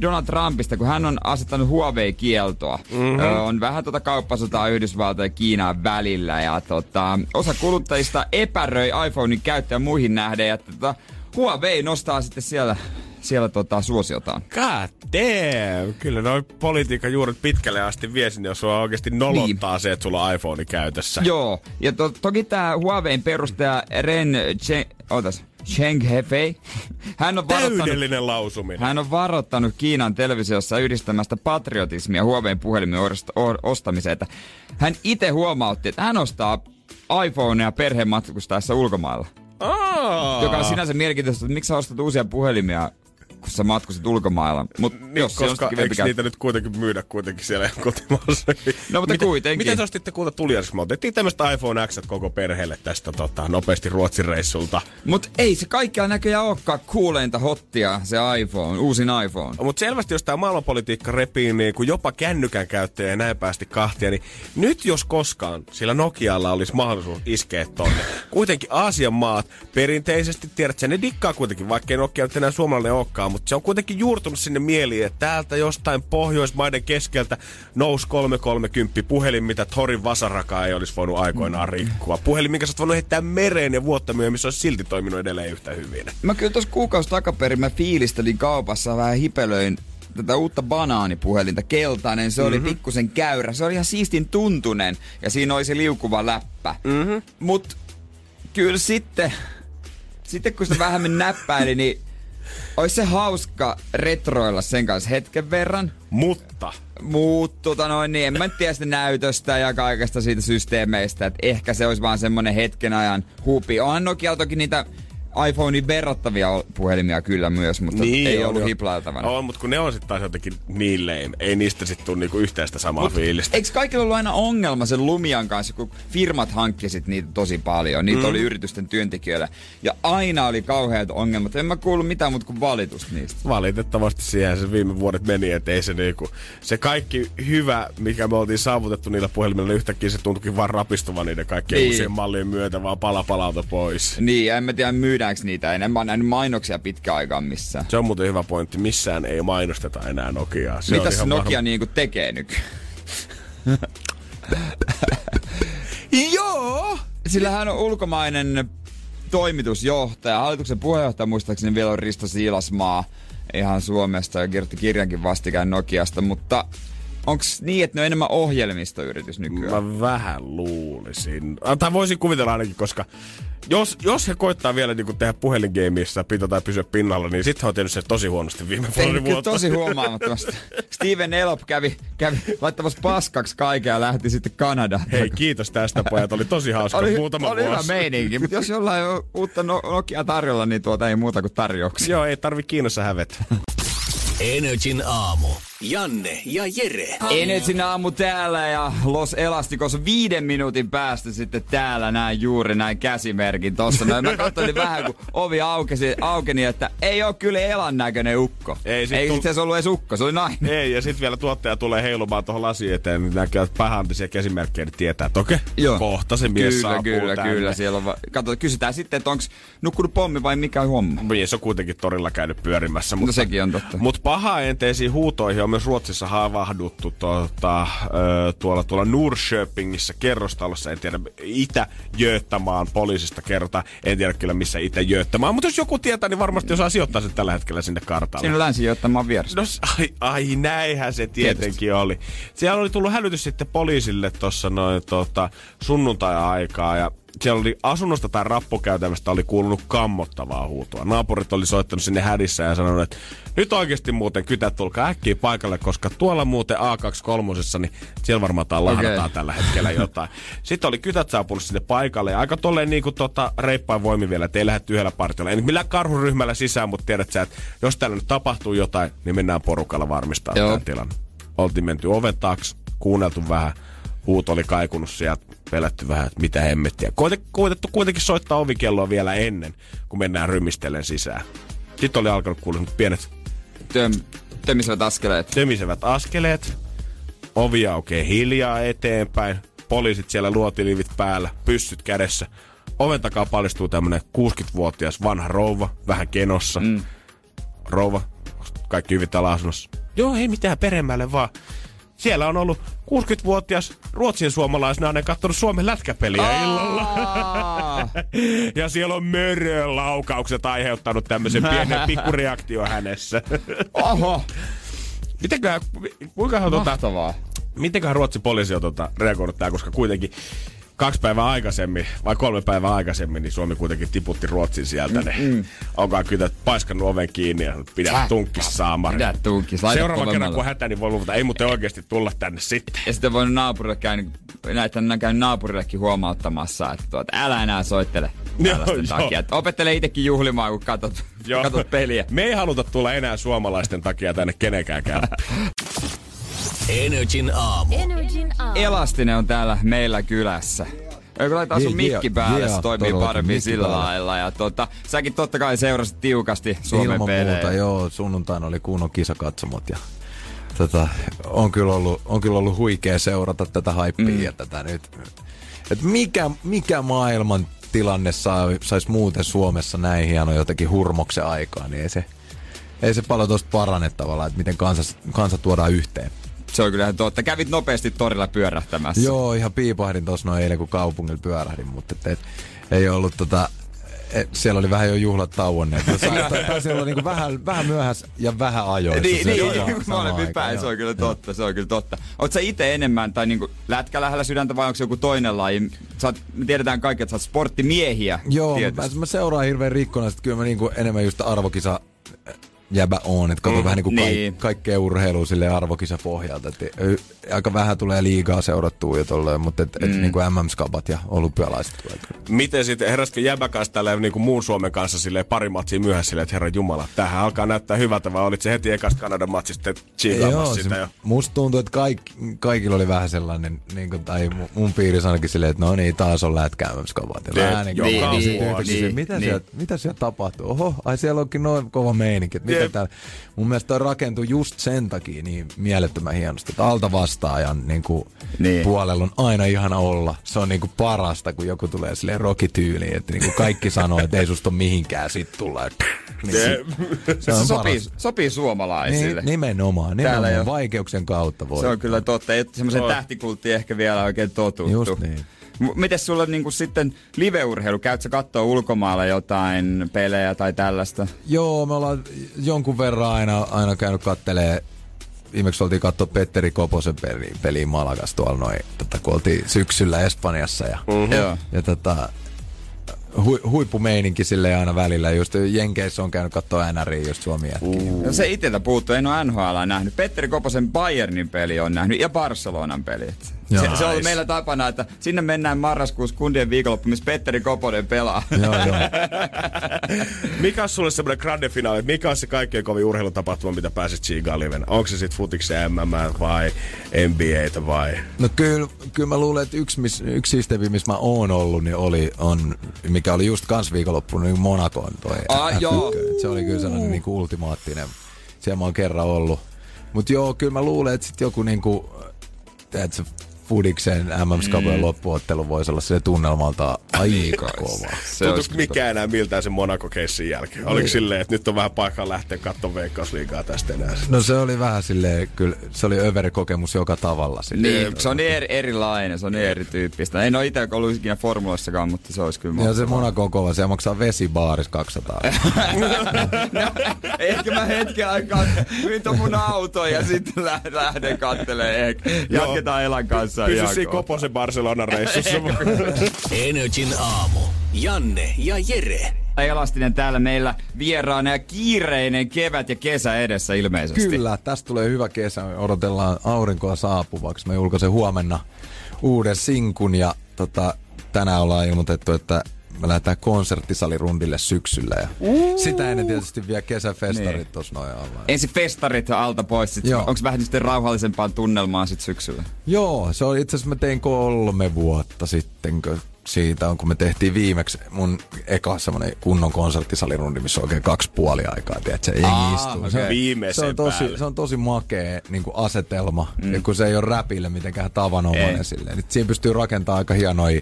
Donald Trumpista, kun hän on asettanut Huawei-kieltoa. Mm-hmm. on vähän tota kauppasotaa Yhdysvaltojen ja Kiinan välillä. Ja tota, osa kuluttajista epäröi iPhonein käyttöä muihin nähden. Ja tota, Huawei nostaa sitten siellä siellä tota, suosiotaan. God damn! Kyllä noin politiikan juuret pitkälle asti vie sinne, jos sua oikeasti nolottaa niin. se, että sulla on iPhone käytössä. Joo, ja to, toki tämä Huawein perustaja Ren Chen, otas, Cheng Hefei. Hän on Täydellinen lausuminen. Hän on varoittanut Kiinan televisiossa yhdistämästä patriotismia Huaweiin puhelimen ostamiseen. Että hän itse huomautti, että hän ostaa iPhonea perheen matkustaessa ulkomailla. Aa. Joka on sinänsä mielenkiintoista, että miksi sä ostat uusia puhelimia kun sä matkusit ulkomailla. Mut niin, jos koska eikö niitä nyt kuitenkin myydä kuitenkin siellä kotimaassa? No mutta miten, kuitenkin. Miten sä ostitte kuuta tulijaksi? Me otettiin tämmöistä iPhone X koko perheelle tästä tota, nopeasti Ruotsin reissulta. Mut ei se kaikkea näköjään olekaan kuuleinta hottia, se iPhone, uusin iPhone. Mut selvästi jos tää maailmanpolitiikka repii niin kuin jopa kännykän käyttäjä ja näin päästi kahtia, niin nyt jos koskaan sillä Nokialla olisi mahdollisuus iskeä tonne. Kuitenkin Aasian maat perinteisesti, tiedät ne dikkaa kuitenkin, vaikkei Nokia nyt enää suomalainen olekaan, mutta se on kuitenkin juurtunut sinne mieliin, että täältä jostain Pohjoismaiden keskeltä nousi 330 puhelin, mitä Torin vasarakaa ei olisi voinut aikoinaan rikkua. Puhelin, minkä sä oot voinut heittää mereen ja vuotta myöhemmin, se olisi silti toiminut edelleen yhtä hyvin. Mä kyllä tuossa kuukausi takaperin mä fiilistelin kaupassa vähän hipelöin tätä uutta banaanipuhelinta, keltainen, se mm-hmm. oli mhm. pikkusen käyrä, se oli ihan siistin tuntunen ja siinä oli se liukuva läppä. Mm-hmm. Mut kyllä sitten, sitten kun sitä vähän näppäili, niin Ois se hauska retroilla sen kanssa hetken verran. Mutta. Muut, tota noin, niin en mä tiedä sitä näytöstä ja kaikesta siitä systeemeistä, että ehkä se olisi vaan semmonen hetken ajan huupi. Onhan Nokia toki niitä iPhonein verrattavia puhelimia kyllä myös, mutta niin, ei on, ollut hiplailtavana. On, mutta kun ne on sitten taas jotenkin niin lame. Ei niistä sitten tule niinku yhteistä samaa Mut, fiilistä. Eikö kaikilla ollut aina ongelma sen Lumian kanssa, kun firmat hankkisit niitä tosi paljon. Niitä mm. oli yritysten työntekijöillä. Ja aina oli kauheat ongelmat. En mä kuullut mitään muuta kuin valitus niistä. Valitettavasti siihen se viime vuodet meni, että ei se niinku, se kaikki hyvä, mikä me oltiin saavutettu niillä puhelimilla, niin yhtäkkiä se tuntuikin vaan rapistuvan niiden kaikkien niin. uusien mallien myötä, vaan pala palalta pois. Niin, en mä tiedä myydään nähdäänkö niitä enää? Mä oon nähnyt mainoksia pitkä aikaa missään. Se on muuten hyvä pointti. Missään ei mainosteta enää Nokiaa. Se Mitäs Nokia varma... niinku tekee nyky? Joo! Sillä hän on ulkomainen toimitusjohtaja. Hallituksen puheenjohtaja muistaakseni vielä on Risto Siilasmaa ihan Suomesta ja kirjoitti kirjankin vastikään Nokiasta, mutta onko niin, että ne on enemmän ohjelmistoyritys nykyään? Mä vähän luulisin. Tai voisin kuvitella ainakin, koska jos, jos he koittaa vielä niin tehdä puhelingeimissä pito tai pysyä pinnalla, niin sitten he on tehnyt se tosi huonosti viime vuotta. tosi huomaamattomasti. Steven Elop kävi, kävi laittamassa paskaksi kaiken ja lähti sitten Kanadaan. Hei, kiitos tästä pojat. Oli tosi hauska oli, muutama oli vuosi. hyvä meininki, mutta jos jollain on uutta no- Nokia tarjolla, niin tuota ei muuta kuin tarjouksia. Joo, ei tarvi Kiinassa hävetä. Energin aamu. Janne ja Jere. Energin aamu täällä ja Los Elasticos viiden minuutin päästä sitten täällä näin juuri näin käsimerkin tossa. Noin mä katsoin vähän kun ovi aukesi, aukeni, että ei ole kyllä elan näköinen ukko. Ei, sit ei tull- itse asiassa ollut edes ukko, se oli nainen. Ei, ja sitten vielä tuottaja tulee heilumaan tuohon lasiin eteen, niin näkyy että päähantisia käsimerkkejä, niin tietää, että okei, Joo. kohta se mies Kyllä, saapuu kyllä, tänne. kyllä. Siellä on va- Kato, kysytään sitten, että onko nukkunut pommi vai mikä homma. Mies on kuitenkin torilla käynyt pyörimässä. Mutta, No sekin on totta. Mutta pahaenteisiin huutoihin on myös Ruotsissa havahduttu tuota, tuolla, tuolla Norrköpingissä kerrostalossa. En tiedä, Itä-Götamaan poliisista kerrotaan. En tiedä kyllä missä Itä-Götamaan. Mutta jos joku tietää, niin varmasti osaa sijoittaa sen tällä hetkellä sinne kartalle. Siinä on länsi ottamaan vieressä. No ai, ai näinhän se tietenkin Tietysti. oli. Siellä oli tullut hälytys sitten poliisille tuossa noin tota, sunnuntai-aikaa ja siellä oli asunnosta tai rappukäytävästä oli kuulunut kammottavaa huutoa. Naapurit oli soittanut sinne hädissä ja sanonut, että nyt oikeasti muuten kytät tulkaa äkkiä paikalle, koska tuolla muuten A23, niin siellä varmaan okay. lahdataan Okei. tällä hetkellä jotain. Sitten oli kytät saapunut sinne paikalle ja aika tolleen niin kuin tota, reippain voimi vielä, että ei lähde yhdellä partiolla. Ei nyt millään karhuryhmällä sisään, mutta tiedät sä, että jos täällä nyt tapahtuu jotain, niin mennään porukalla varmistaa Joo. tämä tilanne. Oltiin menty oven taakse, kuunneltu vähän, huuto oli kaikunut sieltä, pelätty vähän, että mitä hemmettiä. Koitettu, koitettu kuitenkin soittaa ovikelloa vielä ennen, kun mennään rymistellen sisään. Sitten oli alkanut kuulua nyt pienet Töm, tömisevät askeleet. tömisevät askeleet, ovi aukeaa hiljaa eteenpäin, poliisit siellä luotilivit päällä, pyssyt kädessä. Oven takaa paljastuu tämmönen 60-vuotias vanha rouva, vähän kenossa. Mm. Rouva, kaikki hyvin täällä asunnossa. Joo, ei mitään peremmälle vaan. Siellä on ollut 60-vuotias ruotsin suomalaisnainen katsonut Suomen lätkäpeliä illalla. Aa! Ja siellä on mörölaukaukset aiheuttanut tämmöisen pienen pikkureaktio hänessä. Oho! Mitenköhän, kuinkahan tota, Mahtavaa. mitenköhän Ruotsin poliisi on tota, reagoinut tähän, koska kuitenkin kaksi päivää aikaisemmin, vai kolme päivää aikaisemmin, niin Suomi kuitenkin tiputti Ruotsin sieltä. Mm, mm. Onkaan kytät paiskannut oven kiinni ja pidä tunkkis saamari. Pidä tunkkis, laita Seuraava kerran, kun hätä, niin voi luvata, ei muuten oikeasti tulla tänne sitten. Ja sitten voinut naapurille käynyt, näitä on käynyt naapurillekin huomauttamassa, että tuota, älä enää soittele Joo, tällaisten joo. takia. Että opettele itsekin juhlimaan, kun katot, katot peliä. Me ei haluta tulla enää suomalaisten takia tänne kenenkään kämppiin. Energin aamu. Energin aamu. Elastinen on täällä meillä kylässä. Eikö laittaa sun mikki päälle, jee, se toimii paremmin sillä päälle. lailla. Ja tota, säkin totta kai seurasit tiukasti Suomen Ilman pelejä. muuta, joo. Sunnuntaina oli kunnon kisakatsomot ja tota, on, kyllä ollut, on kyllä ollut huikea seurata tätä haippia mm. ja tätä nyt. Et mikä, mikä maailman tilanne saa, saisi muuten Suomessa näin hieno jotenkin hurmoksen aikaa, niin ei se, ei se paljon tuosta parane tavallaan, että miten kansa, kansa tuodaan yhteen. Se on kyllä ihan totta. Kävit nopeasti torilla pyörähtämässä. Joo, ihan piipahdin tuossa noin eilen, kun kaupungilla pyörähdin, mutta et, et, ei ollut tota, et, siellä oli vähän jo juhlat tauonneet. Taisi olla niinku vähän, vähän myöhässä ja vähän ajoissa. Niin, se niin, niin sama molemmin päin, joo. se on kyllä totta, se on kyllä totta. Oot sä itse enemmän, tai niinku lätkä lähellä sydäntä vai onko se joku toinen laji? Sä oot, me tiedetään kaikki, että sä oot sporttimiehiä. Joo, mä, tietysti. mä seuraan hirveän rikkona, että kyllä mä niinku enemmän just arvokisa jäbä on, että katon Mm, vähän niinku kaik, niin. kaikkea urheilua sille arvokisa pohjalta. Et, aika vähän tulee liigaa seurattua ja tolleen, mutta et, et Mm. niinku MM-skabat ja olympialaiset. Miten sitten, heräsikö jäbä kanssa tällä niin kuin muun Suomen kanssa silleen pari matsia myöhässä silleen, että herra Jumala, tähän alkaa näyttää hyvältä, vai olit se heti ekasta Kanadan matsista chiikaamassa sitä se, jo? musta tuntuu, että kaik, kaikilla oli vähän sellainen, niin kuin, tai mu- mun piirissä ainakin silleen, että no niin, taas on lätkäämäskabat. Ja Jep, vähän niin kuin, vuosi. niin, niin, Niin, mitä, niin. Siellä, mitä siellä tapahtuu? Oho, ai siellä onkin noin kova meininki. Mitä Jep. täällä? Mun mielestä toi rakentuu just sen takia niin mielettömän hienosti, että alta vastaajan niin kuin, Niin. puolella on aina ihana olla. Se on niin kuin parasta, kun joku tulee silleen rokityyliin, että niin kuin kaikki sanoo, että ei susta ole mihinkään sit tulla. Että, niin, se, se Se on sopii, paras. sopii suomalaisille. Niin, nimenomaan, Täällä nimenomaan jo- vaikeuksien kautta voi. Se on kyllä totta. Ei semmoisen Oi. tähtikulttiin ehkä vielä oikein totuttu. Just niin. M- Mites sulla niinku sitten liveurheilu? Käyt sä kattoo ulkomailla jotain pelejä tai tällaista? Joo, me ollaan jonkun verran aina, aina käynyt kattelee Viimeksi oltiin katsoa Petteri Koposen peli, peliä Malagas tuolla noin, tota, kun oltiin syksyllä Espanjassa. Ja, Joo. ja tota, hu, huippumeininki sille aina välillä. Just Jenkeissä on käynyt katsoa NRI just Suomi uh. No se itseltä puuttuu, en ole NHL nähnyt. Petteri Koposen Bayernin peli on nähnyt ja Barcelonan peli. Se, se, on ollut meillä tapana, että sinne mennään marraskuussa kundien viikonloppu, missä Petteri Koponen pelaa. joo, joo. mikä on sulle semmoinen grande finaali, mikä on se kaikkein kovin urheilutapahtuma, mitä pääset Chigaan liven? Onko se sitten futiksen MM vai NBAtä vai? No kyllä, kyllä mä luulen, että yksi, miss, yksi systeemi, missä mä oon ollut, niin oli, on, mikä oli just kans viikonloppu, niin Monakon toi ah, joo. Se oli kyllä sellainen niin kuin ultimaattinen. Siellä mä oon kerran ollut. Mutta joo, kyllä mä luulen, että sit joku niinku, tiedätkö, Fudiksen MM-skapujen mm. loppuottelu voisi olla sille tunnelmalta aika kova. Tuntuuko mikään enää miltään se Monaco-keissin jälkeen? Oliko niin. silleen, että nyt on vähän paikkaa lähteä katsomaan Veikkausliigaa tästä enää? No se oli vähän silleen, kyllä se oli överi-kokemus joka tavalla. Silleen. Niin, se on niin eri, erilainen, se on niin erityyppistä. En ole itse ollut ikinä formulassakaan, mutta se olisi kyllä Ja se Monaco on kova, se maksaa vesibaaris 200. no, ehkä mä hetken aikaa myyn mun auto ja sitten lähden kattelemaan. Jatketaan Elan kanssa Pysy siinä Koposen Barcelona reissussa. Energin aamu. Janne ja Jere. Elastinen täällä meillä vieraana ja kiireinen kevät ja kesä edessä ilmeisesti. Kyllä, tästä tulee hyvä kesä. Odotellaan aurinkoa saapuvaksi. Me julkaisen huomenna uuden sinkun ja tota, tänään ollaan ilmoitettu, että me lähdetään konserttisalirundille syksyllä. Ja mm. Sitä ennen tietysti vielä kesäfestarit niin. tuossa noin alla. Ensin festarit alta pois, onko vähän sitten rauhallisempaa tunnelmaa sitten syksyllä? Joo, se oli itse asiassa mä tein kolme vuotta sitten, siitä on, kun me tehtiin viimeksi mun eka semmonen kunnon konserttisalirundi, missä on oikein kaksi puoli aikaa, tiedätkö, ei Aa, istuu. Se, se, on tosi, se on tosi makea niin kuin asetelma, mm. ja kun se ei ole räpille mitenkään tavanomainen silleen. Niin siinä pystyy rakentamaan aika hienoja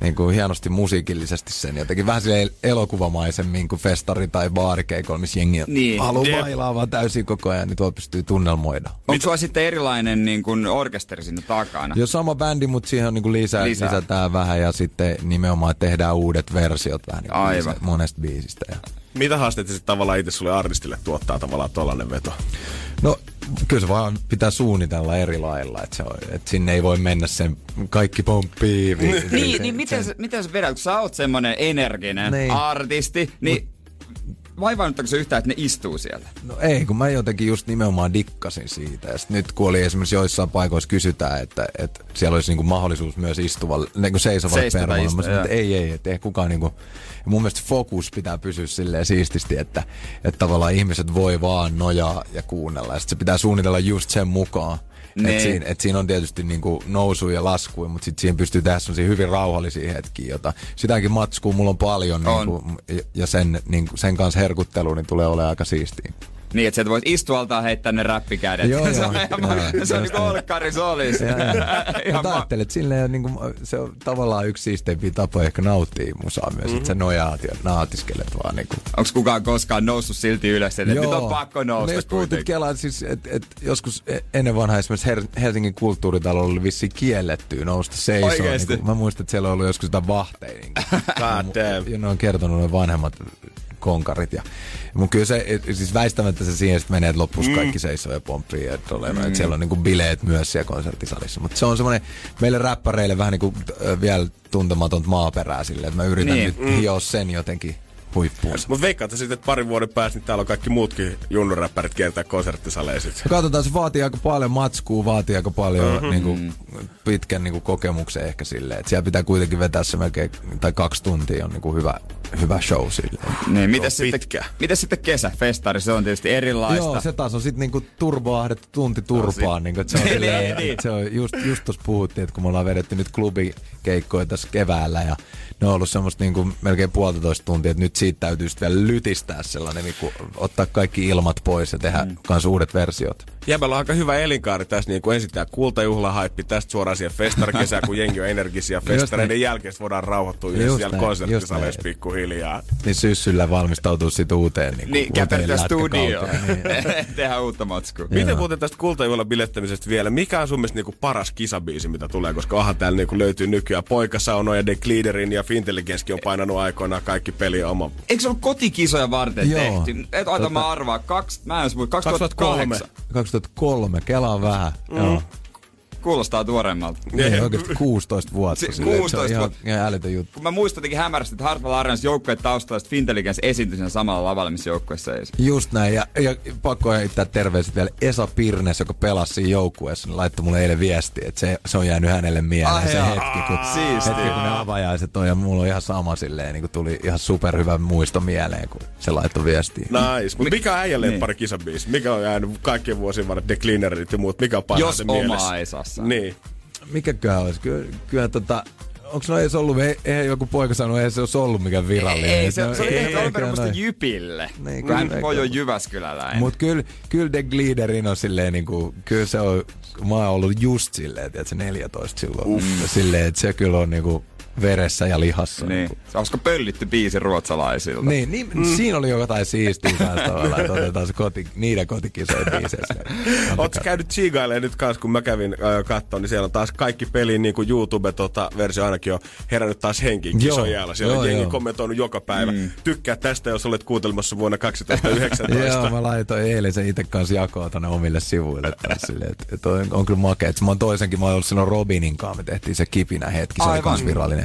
niin kuin hienosti musiikillisesti sen. Jotenkin vähän sille elokuvamaisemmin kuin festari tai baarikeikolla, missä jengi niin. haluaa bailaa vaan täysin koko ajan, niin tuo pystyy tunnelmoida. Onko sulla sitten erilainen niin kuin orkesteri sinne takana? Jo sama bändi, mutta siihen on niin kuin lisä, lisää. lisätään vähän ja sitten nimenomaan tehdään uudet versiot vähän niin Aivan. monesta biisistä. Ja mitä haasteita sitten tavallaan itse sulle artistille tuottaa tavallaan tollanen veto? No kyllä se vaan pitää suunnitella eri lailla, että, se on, että sinne ei voi mennä sen kaikki pomppii. niin, niin miten, se, miten sä vedät, kun sä oot semmonen energinen niin. artisti, niin vaivauduttako se yhtään, että ne istuu siellä? No ei, kun mä jotenkin just nimenomaan dikkasin siitä. Ja nyt kun oli esimerkiksi joissain paikoissa kysytään, että, että siellä olisi niinku mahdollisuus myös istuvalle, niin seisovalle permoille. Että ei, ei, että ei kukaan niinku, ja mun mielestä fokus pitää pysyä silleen siististi, että, että tavallaan ihmiset voi vaan nojaa ja kuunnella. Ja sit se pitää suunnitella just sen mukaan. Niin. siinä, et siinä on tietysti niinku nousu ja lasku, mutta sitten siihen pystyy tehdä hyvin rauhallisia hetkiä, jota sitäkin matskuu mulla on paljon on. Niinku, ja sen, niinku, sen kanssa herkuttelu niin tulee olemaan aika siistiä. Niin, että sä voit istua heittää ne räppikädet. Joo, joo. se on, joo, se on niinku. Mutta ajattelet, silleen niin kuin, se on tavallaan yksi siisteimpiä tapoja ehkä nauttia musaa myös, mm-hmm. että sä nojaat ja naatiskelet vaan. Niin kuin. Onko kukaan koskaan noussut silti ylös, että nyt on pakko nousta no, jos Kelaan, siis, että et, joskus e- ennen vanhaa esimerkiksi Her- Helsingin kulttuuritalolla oli vissiin kielletty nousta seisoon. Niin kuin, mä muistan, että siellä on ollut joskus sitä vahteja. Niin damn. Ja ne on kertonut ne vanhemmat konkarit. Ja, mun kyllä se, siis väistämättä se siihen menee, että lopussa mm. kaikki seisoo ja pomppii. Että, mm. että siellä on niinku bileet myös siellä konserttisalissa. Mutta se on semmoinen meille räppäreille vähän niinku vielä tuntematonta maaperää sille, että mä yritän niin. nyt mm. hioa sen jotenkin huippuunsa. Mutta veikkaatte sitten, että parin vuoden päästä niin täällä on kaikki muutkin junnuräppärit kiertää konserttisaleja sitten. No katsotaan, se vaatii aika paljon matskua, vaatii aika paljon mm-hmm. niinku, pitkän niinku, kokemuksen ehkä silleen. Että siellä pitää kuitenkin vetää se melkein, tai kaksi tuntia on niinku, hyvä, hyvä show silleen. Niin, miten sitten, miten sitten kesäfestari? Se on tietysti erilaista. Joo, se taas on sitten niinku turboahdettu tunti turpaan. No, niinku, että se on, silleen, niin. se on just, just tuossa puhuttiin, että kun me ollaan vedetty nyt klubikeikkoja tässä keväällä ja ne on ollut semmoista niinku melkein puolitoista tuntia, että nyt siitä täytyy sitten vielä lytistää sellainen, niinku ottaa kaikki ilmat pois ja tehdä mm. kans uudet versiot. Jäbällä on aika hyvä elinkaari tässä, niin kuin ensin tämä kultajuhlahaippi, tästä suoraan siihen festarikesään, kun jengi on energisiä festareiden jälkeen voidaan rauhoittua yhdessä siellä konserttisaleissa pikkuhiljaa. Niin syssyllä valmistautuu sitten uuteen niin, niin käpertää studio. Niin. Tehdään uutta matskua. Miten muuten tästä kultajuhlan bilettämisestä vielä, mikä on sun mielestä niinku paras kisabiisi, mitä tulee, koska aha täällä niinku löytyy nykyään Poikasauno ja The Gliderin ja Fintelligenskin on painanut aikoinaan kaikki peli oma. Eikö se ole kotikisoja varten Joo. tehty? Et ota tota... mä arvaa, kaksi, mä en 2003. 2003. 2003, kelaa vähän. Mm. Joo Kuulostaa tuoreemmalta. Niin, oikeasti 16 vuotta. Si- silleen, 16 se on vuotta. ihan, ihan älytön juttu. Kun mä muistan jotenkin hämärästi, että Hartwell Arens joukkueen taustalla sitten Fintelligence esiintyi siinä samalla lavalla, missä joukkueessa ei. Just näin, ja, ja pakko heittää terveiset vielä Esa Pirnes, joka pelasi siinä joukkueessa, niin laittoi mulle eilen viesti, että se, se on jäänyt hänelle mieleen Ai se jaa. hetki, kun, Siistiä. hetki, kun ne avajaiset on, ja mulla on ihan sama silleen, niin kuin tuli ihan superhyvä muisto mieleen, kun se laittoi viestiä. Nice. Mutta mikä on äijälle Niin. pari kisabiisi? Mikä on jäänyt kaikkien vuosien varrella The Cleanerit ja muut? Mikä on Jos parhaiten mielessä? omaa ei saa sanoa. Niin. Mikäköhän olisi? Kyllä, kyllä tota, onko no edes ollut, ei, eihän joku poika sanonut, ei se olisi ollut mikään virallinen. Ei, se, se oli tehty alun perin noin. Jypille. Niin, kun hän kyllä. voi jo Jyväskyläläinen. Mut kyllä, kyllä The Gliederin on silleen niinku, kyllä se on, mä oon ollut just silleen, että se 14 silloin. Uff. Silleen, että se kyllä on niinku veressä ja lihassa. Niin. Se olisiko pöllitty biisi ruotsalaisilta? Niin, niin mm. siinä oli jotain siistiä kanssa tavallaan, että otetaan se koti, niiden kotikisojen biiseissä. Oletko käynyt chiigailemaan nyt kanssa, kun mä kävin äh, kattoon, niin siellä on taas kaikki pelin niin kuin YouTube-versio ainakin on herännyt taas henkiin Joo, kisojen jäällä. Siellä joo, on jengi joo. kommentoinut joka päivä. Mm. Tykkää tästä, jos olet kuuntelemassa vuonna 2019. Joo, mä laitoin eilen sen itse kanssa jakoa tonne omille sivuille. taas silleen, että, että on, on, kyllä makea. Että Mä oon toisenkin, mä oon ollut silloin Robinin kanssa, me tehtiin se kipinä hetki. Se oli Aivan. kans virallinen,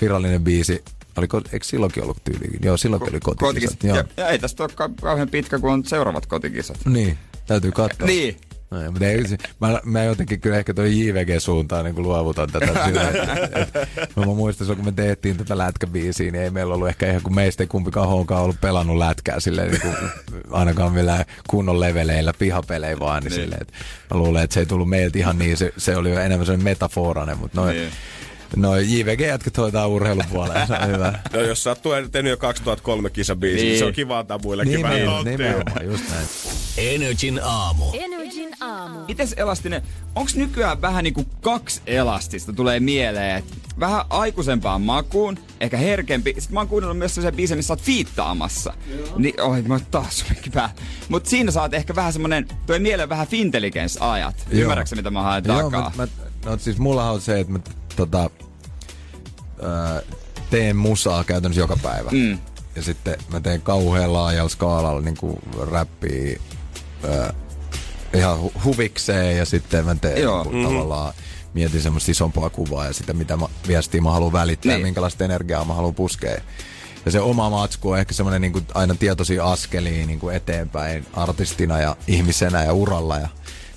virallinen biisi. Oliko, eikö silloinkin ollut tyylikin? Joo, silloinkin oli kotikisat. kotikisat. Joo. Ja, ja, ei tästä ole ka- kauhean pitkä, kun on seuraavat kotikisat. Niin, täytyy katsoa. Niin. No, mutta ei, mä, mä jotenkin kyllä ehkä toi JVG-suuntaan niin luovutan tätä sillä, että, että, mä muistan, silloin, kun me tehtiin tätä lätkäbiisiä, niin ei meillä ollut ehkä ihan, kun meistä ei kumpikaan honkaan ollut pelannut lätkää silleen, niin kuin, ainakaan millään kunnon leveleillä, pihapelejä vaan, niin, Niin. silleen, että mä luulen, että se ei tullut meiltä ihan niin, se, se oli jo enemmän sellainen metaforanen, mutta noin, Niin. Noin JVG-jätkät hoitaa urheilun puolella, se on hyvä. no, jos sä oot tehnyt jo 2003 kisabiisi, niin. Niin. se on kiva antaa muillekin vähän Nimen, nauttia. nimenomaan, just näin. Energin aamu. Energin aamu. Mites elastinen? Onks nykyään vähän niinku kaksi elastista tulee mieleen? Et vähän aikuisempaan makuun, ehkä herkempi. Sitten mä oon kuunnellut myös sellaisia biisejä, missä sä oot fiittaamassa. Niin, oi, mä oon taas päällä. Mut siinä saat ehkä vähän semmonen, toi mieleen vähän fintelligence-ajat. Joo. Ymmärrätkö mitä mä haen Joo, takaa? mä, mä, no siis mulla on se, että mä tota, ää, teen musaa käytännössä joka päivä. Mm. Ja sitten mä teen kauhean laajalla skaalalla niin kuin räppiä ää, ihan hu- huvikseen ja sitten mä teen Joo. niin kuin, tavallaan mietin semmoista isompaa kuvaa ja sitä, mitä mä, viestiä mä haluan välittää Niin. ja minkälaista energiaa mä haluan puskea. Ja se oma matsku on ehkä semmoinen niin aina tietoisia askelia niin kuin eteenpäin artistina ja ihmisenä ja uralla. Ja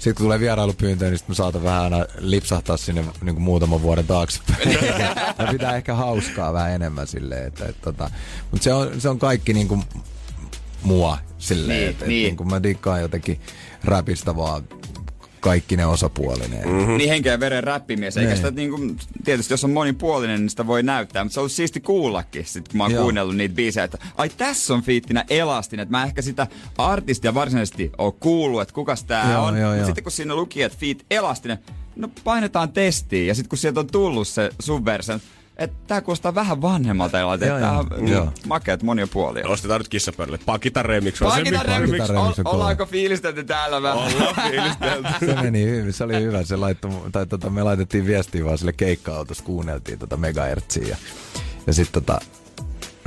sitten kun tulee vierailupyyntöjä, niin sit mä saatan vähän aina lipsahtaa sinne niin kuin muutaman vuoden taaksepäin. ja pitää ehkä hauskaa vähän enemmän silleen. Että, että, tota, mutta se on, se on kaikki niin kuin mua silleen, Niin, että, niin. että niin kuin mä dikkaan jotenkin räpistä vaan kaikki ne osapuolineen. Mm. Niin henkeä veren räppimies. Eikä Niin. sitä niinku, tietysti jos on monipuolinen, niin sitä voi näyttää. Mutta se on ollut siisti kuullakin, sit, kun mä oon Joo. kuunnellut niitä biisejä, että ai tässä on fiittinä elastinen. Että mä ehkä sitä artistia varsinaisesti oo kuullut, että kukas tää Joo, on. Mut joo. sitten kun siinä luki, että fiit elastinen, no painetaan testiin. Ja sitten kun sieltä on tullut se sun versio, että tää kuulostaa vähän vanhemmalta. Joo, Tää joo, on mm, makeat monia puolia. Nostetaan nyt kissapöydälle. Pakita remix. on se, Pakita mikä- remix, Pakita remix on Ol- kova. ollaanko fiilistelty täällä vähän? Ollaan fiilistelty. Se meni hyvin, se oli hyvä. Se laittoi, tai tota, me laitettiin viestiä vaan sille keikka-autossa, kuunneltiin tota megahertsiä. Ja, ja sitten tota,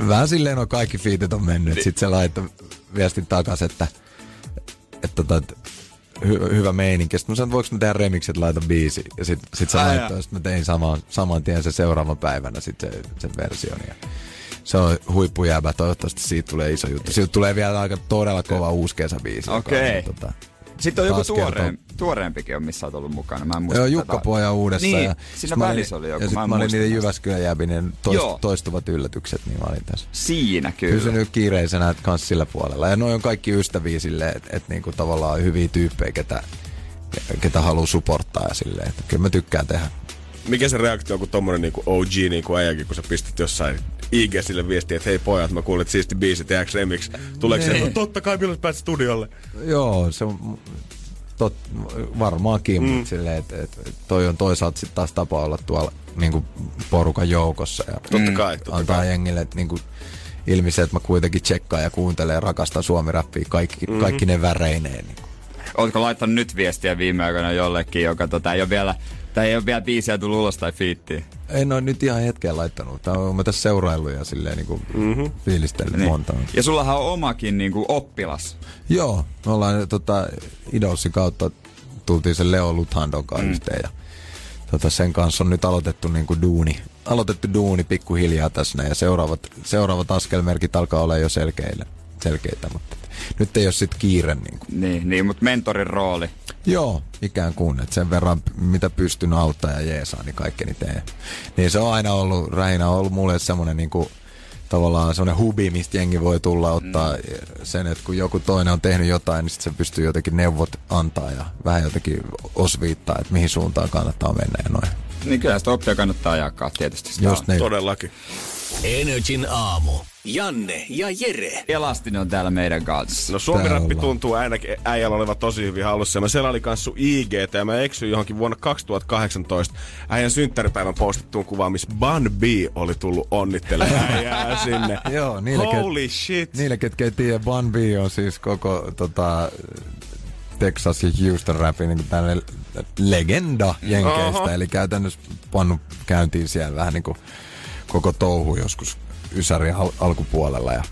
vähän silleen on kaikki fiitit on mennyt. Sitten se laittoi viestin takas, että, että, tota, että hy, hyvä meininki. Sitten mä sanoin, että voiko mä tehdä remixit, laita biisi. Ja sit se Ai laittoi, sitten mä tein saman, saman tien se seuraavan päivänä sit se, sen version. Ja se on huippujääbä, toivottavasti siitä tulee iso juttu. Siitä tulee vielä aika todella kova uusi kesäbiisi. joka on, Okei. Tota, Sitten on joku tuoreen, tuoreempikin on, missä olet ollut mukana. Mä en muista Joo, tätä. Jukka Poja uudessa. Niin, ja siinä välissä oli joku, Ja sit mä olin niiden. Jyväskylän jäbinen toist, toistuvat yllätykset, niin mä olin tässä. Siinä kyllä. Pysynyt kiireisenä kans sillä puolella. Ja noin on kaikki ystäviä silleen, että et niinku tavallaan hyviä tyyppejä, ketä, ketä haluaa supporttaa ja silleen. Että kyllä mä tykkään tehdä. Mikä se reaktio on, kun tommonen niinku OG niinku äijäkin, kun sä pistät jossain IG sille viestiä, että hei pojat, mä kuulin, että siisti biisi, tehdäänkö remix? Tuleeko se, Niin. no totta kai, milloin pääset studiolle? Joo, se on tot, varmaankin, mm. mutta silleen, että et, toi on toisaalta sitten taas tapa olla tuolla niinku porukan joukossa. Ja Totta kai, totta antaa kai. jengille että niinku, ilmi se, että mä kuitenkin tsekkaan ja kuuntelen ja rakastan suomi-räppiä kaikki, mm-hmm. kaikki ne väreineen. Niin. Ootko laittanut nyt viestiä viime aikoina jollekin, joka tota, ei ole vielä, tai ei ole vielä biisiä tullut ulos tai fiittiä? En ole nyt ihan hetken laittanut. Tää on mä tässä seuraillut ja silleen niinku mm-hmm. fiilistellyt niin. monta. Ja sullahan on omakin niinku, oppilas. Joo, me ollaan tota, Idolsin kautta tultiin sen Leo Luthandon kanssa mm. yhteen ja tota, sen kanssa on nyt aloitettu niin kuin duuni, aloitettu duuni pikkuhiljaa tässä ja seuraavat, seuraavat askelmerkit alkaa olla jo selkeitä, selkeitä mutta nyt ei ole sitten kiire. Niin, kuin. niin, niin mutta mentorin rooli. Joo, ikään kuin, että sen verran mitä pystyn auttaa ja jeesaa, niin kaikkeni teen. Niin se on aina ollut, Rähinä on ollut mulle semmoinen niin kuin, tavallaan semmoinen hubi, mistä jengi voi tulla ottaa mm. sen, että kun joku toinen on tehnyt jotain, niin sitten se pystyy jotenkin neuvot antaa ja vähän jotenkin osviittaa, että mihin suuntaan kannattaa mennä ja noin. Niin kyllä sitä oppia kannattaa jakaa tietysti. Sitä Just niin. Todellakin. Energin aamu. Janne ja Jere. Elastinen on täällä meidän kanssa. No suomirappi tuntuu ainakin äijällä olevan tosi hyvin hallussa. Mä selailin kanssa sun IGT ja mä eksyin johonkin vuonna 2018 äijän synttäripäivän postattuun kuvaan, missä Bun B oli tullut onnittelemaan äijää sinne. Joo, niille, Holy ket, shit. Niille, ketkä ei tiedä, Bun B on siis koko tota, Texas ja Houston rapin niin tällainen legenda Jenkeistä. Oho. Eli käytännössä pannut käyntiin siellä vähän niin kuin koko touhu joskus Ysärin al- alkupuolella. Ja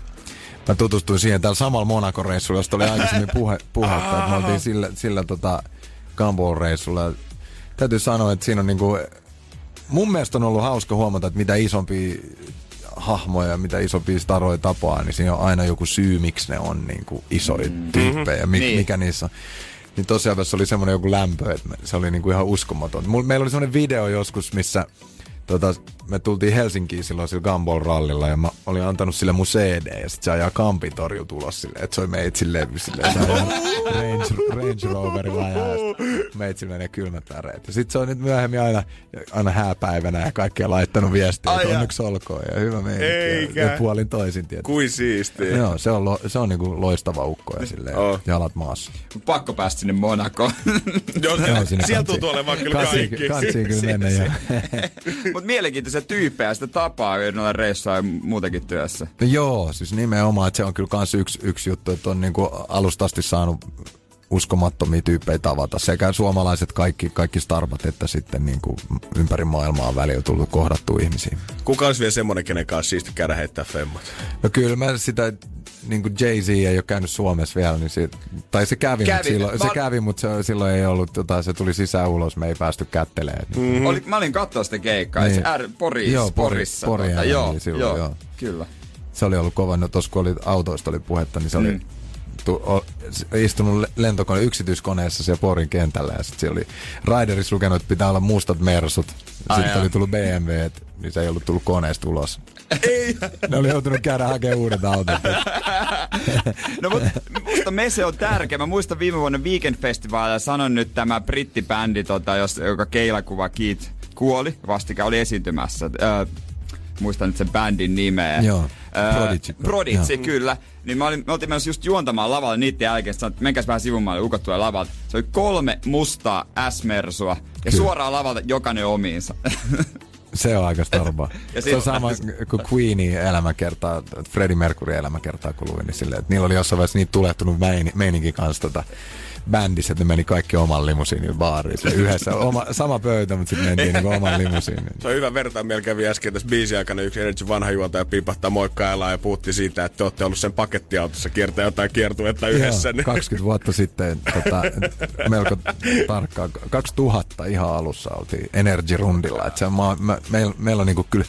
mä tutustuin siihen täällä samalla Monaco-reissulla, josta oli aikaisemmin puhe, puhetta, että me oltiin sillä, sillä tota Gumball-reissulla. Täytyy sanoa, että siinä on niinku, mun mielestä on ollut hauska huomata, että mitä isompi hahmoja, mitä isompia staroja tapaa, niin siinä on aina joku syy, miksi ne on niin kuin isoja mm. tyyppejä, mi- niin. mikä niissä on. Niin tosiaan tässä oli semmoinen joku lämpö, että se oli niin kuin ihan uskomaton. Meillä oli semmoinen video joskus, missä tota, me tultiin Helsinkiin silloin sillä Gumball rallilla ja mä olin antanut sille mun CD ja sit se ajaa Kampitorju tulos silleen, että se oli meitsin levy silleen, se Range, Range Roverilla ja meitsin menee kylmät väreet. Ja sit se on nyt myöhemmin aina, aina hääpäivänä ja kaikkea laittanut viestiä, että onneksi olkoon ja hyvä meininki. Ja, ja puolin toisin tietysti. Kuin siistiä. Joo, se on, lo, se on niinku loistava ukko ja silleen, oh. jalat maassa. Pakko päästä sinne Monakoon. Joo, sieltä tuntuu olevan kyllä kaikki. Kansiin kyllä mennä. Mutta mielenkiintoisia tyyppejä sitä tapaa noilla reissuilla ja muutenkin työssä. No joo, siis nimenomaan, että se on kyllä kans yksi, yksi juttu, että on niinku alusta asti saanut uskomattomia tyyppejä tavata. Sekä suomalaiset kaikki, kaikki starbat, että sitten niin kuin ympäri maailmaa välillä tullut kohdattua ihmisiä. Kuka olisi vielä semmoinen, kenen kanssa siisti käydä heittää femmat? No kyllä mä sitä niin kuin Jay-Z ei ole käynyt Suomessa vielä, niin siitä, tai se kävi, kävi. Mutta silloin, mä... se kävi, mutta se, silloin ei ollut, tota, se tuli sisään ulos, me ei päästy kättelemään. Mm-hmm. Oli, mä olin katsoa sitä keikkaa, niin. se R, Poris, joo, Pori, Porissa. Pori, tota, joo, silloin, joo, joo, kyllä. Se oli ollut kova, no tuossa kun oli autoista oli puhetta, niin se mm. oli tu, o, istunut lentokone yksityiskoneessa siellä Porin kentällä ja sitten oli Raiderissa lukenut, että pitää olla mustat mersut. Sitten oli tullut BMW, et, niin se ei ollut tullut koneesta ulos. Ei! ne oli joutunut käydä hakemaan uudet autot. no mutta musta Mese on tärkeä. Mä muistan viime vuonna Weekend Festivalilla sanon nyt tämä brittibändi, tota, jos, joka keilakuva Keith kuoli, vastikään oli esiintymässä. Öö, muistan nyt sen bändin nimeä. Joo. Prodigy. Prodigy, kyllä. Niin mä olin, me oltiin menossa just juontamaan lavalle niiden jälkeen, että menkääs vähän sivumaalle, ukot tulee lavalta. Se oli kolme mustaa S-mersua ja kyllä. suoraan lavalta jokainen omiinsa. Se on aika storba. se on sama kuin Queenin elämäkertaa, Freddie Mercury elämäkertaa kun luin, niin silleen, että niillä oli jossain vaiheessa niitä tulehtunut meininkin kanssa tota, bändissä, että ne meni kaikki oman limusiinin baariin. Yhdessä oma, sama pöytä, mutta sitten mentiin niin oman limusiinin. Se on hyvä vertaa. Meillä kävi äsken tässä biisin aikana yksi Energy vanha juontaja piipahtaa moikkaillaan ja puhutti siitä, että te olette ollut sen pakettiautossa kiertää jotain kiertuetta yhdessä. Joo, 20 vuotta sitten tota, melko tarkkaan. 2000 ihan alussa oltiin Energy-rundilla. Että se, mä, mä, meillä, meillä on niinku kyllä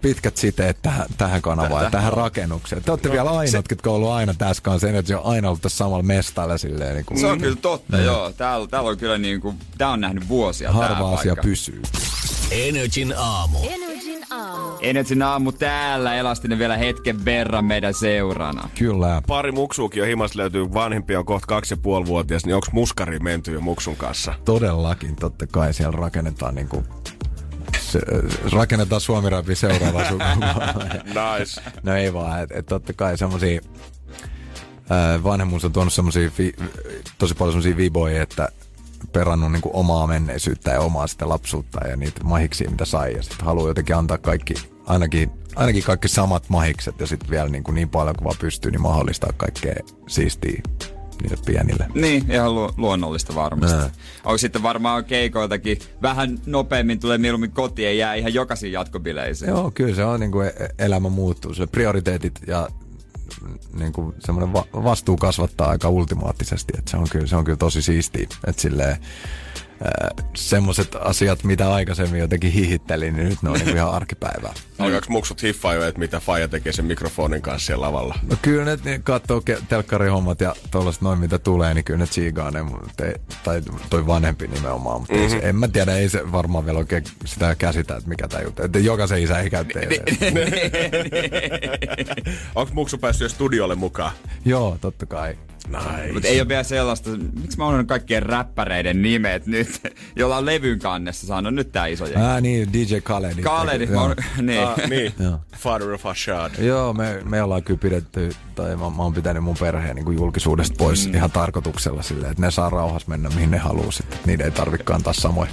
pitkät siteet tähän, tähän kanavaan ja tähän rakennukseen. Te olette no, vielä ainoat, se... jotka on ollut aina tässä kanssa. Energy on aina ollut tässä samalla mestalla silleen. Niin kuin. Se on kyllä totta, mm. joo. Täällä, täällä on kyllä niin kuin, tää on nähnyt vuosia Harva asia paikka. pysyy. Energin aamu. Energin aamu. Energin aamu täällä. Elastinen vielä hetken verran meidän seurana. Kyllä. Pari muksuukin jo himas löytyy. Vanhempi on kohta kaksi ja puoli vuotias, niin onko muskari menty jo muksun kanssa? Todellakin, totta kai siellä rakennetaan niin kuin se, rakennetaan Suomi Rapi seuraava nice. No ei vaan, että et totta kai semmosia vanhemmuus on tuonut semmosia tosi paljon semmosia viboja, että perannut niinku omaa menneisyyttä ja omaa sitä lapsuutta ja niitä mahiksia, mitä sai. Ja sitten haluaa jotenkin antaa kaikki, ainakin, ainakin kaikki samat mahikset ja sitten vielä niinku niin paljon kuin vaan pystyy, niin mahdollistaa kaikkea siistiä niille pienille. Niin, ihan lu- luonnollista varmasti. Nää. Onko sitten varmaan keikoiltakin vähän nopeammin tulee mieluummin kotiin ja jää ihan jokaisiin jatkobileisiin? Joo, kyllä se on niin kuin e-, elämä muuttuu. Se prioriteetit ja niin kuin semmoinen va- vastuu kasvattaa aika ultimaattisesti, että se on kyllä, se on kyllä tosi siistiä, että silleen, semmoiset asiat, mitä aikaisemmin jotenkin hihittelin, niin nyt ne on niinku ihan arkipäivää. Alkaako muksut hiffaa jo, että mitä Faija tekee sen mikrofonin kanssa siellä lavalla? No kyllä ne niin katsoo telkkarihommat ja tuollaiset noin mitä tulee, niin kyllä ne tsiigaa ne, tai toi vanhempi nimenomaan. Mutta mm-hmm. ei se, en mä tiedä, ei se varmaan vielä oikein sitä käsitä, että mikä tämä juttu. Että jokaisen isä ei käy. Onko muksu päässyt jo studiolle mukaan? Joo, totta kai. Nice. Mutta ei ole vielä sellaista, miksi mä unohdan kaikkien räppäreiden nimet nyt, jolla on levyn kannessa saanut nyt tää iso jengi. Ah niin, DJ Khaled. Khaled, mä Joo. oon- niin. Ah, niin. Joo. Father of Ashad. Joo, me, me ollaan kyllä pidetty, tai mä, mä oon pitänyt mun perheen niin kuin julkisuudesta pois mm. ihan tarkoituksella silleen, että ne saa rauhassa mennä mihin ne haluaa sitten. Että niiden ei tarvitse kantaa samoja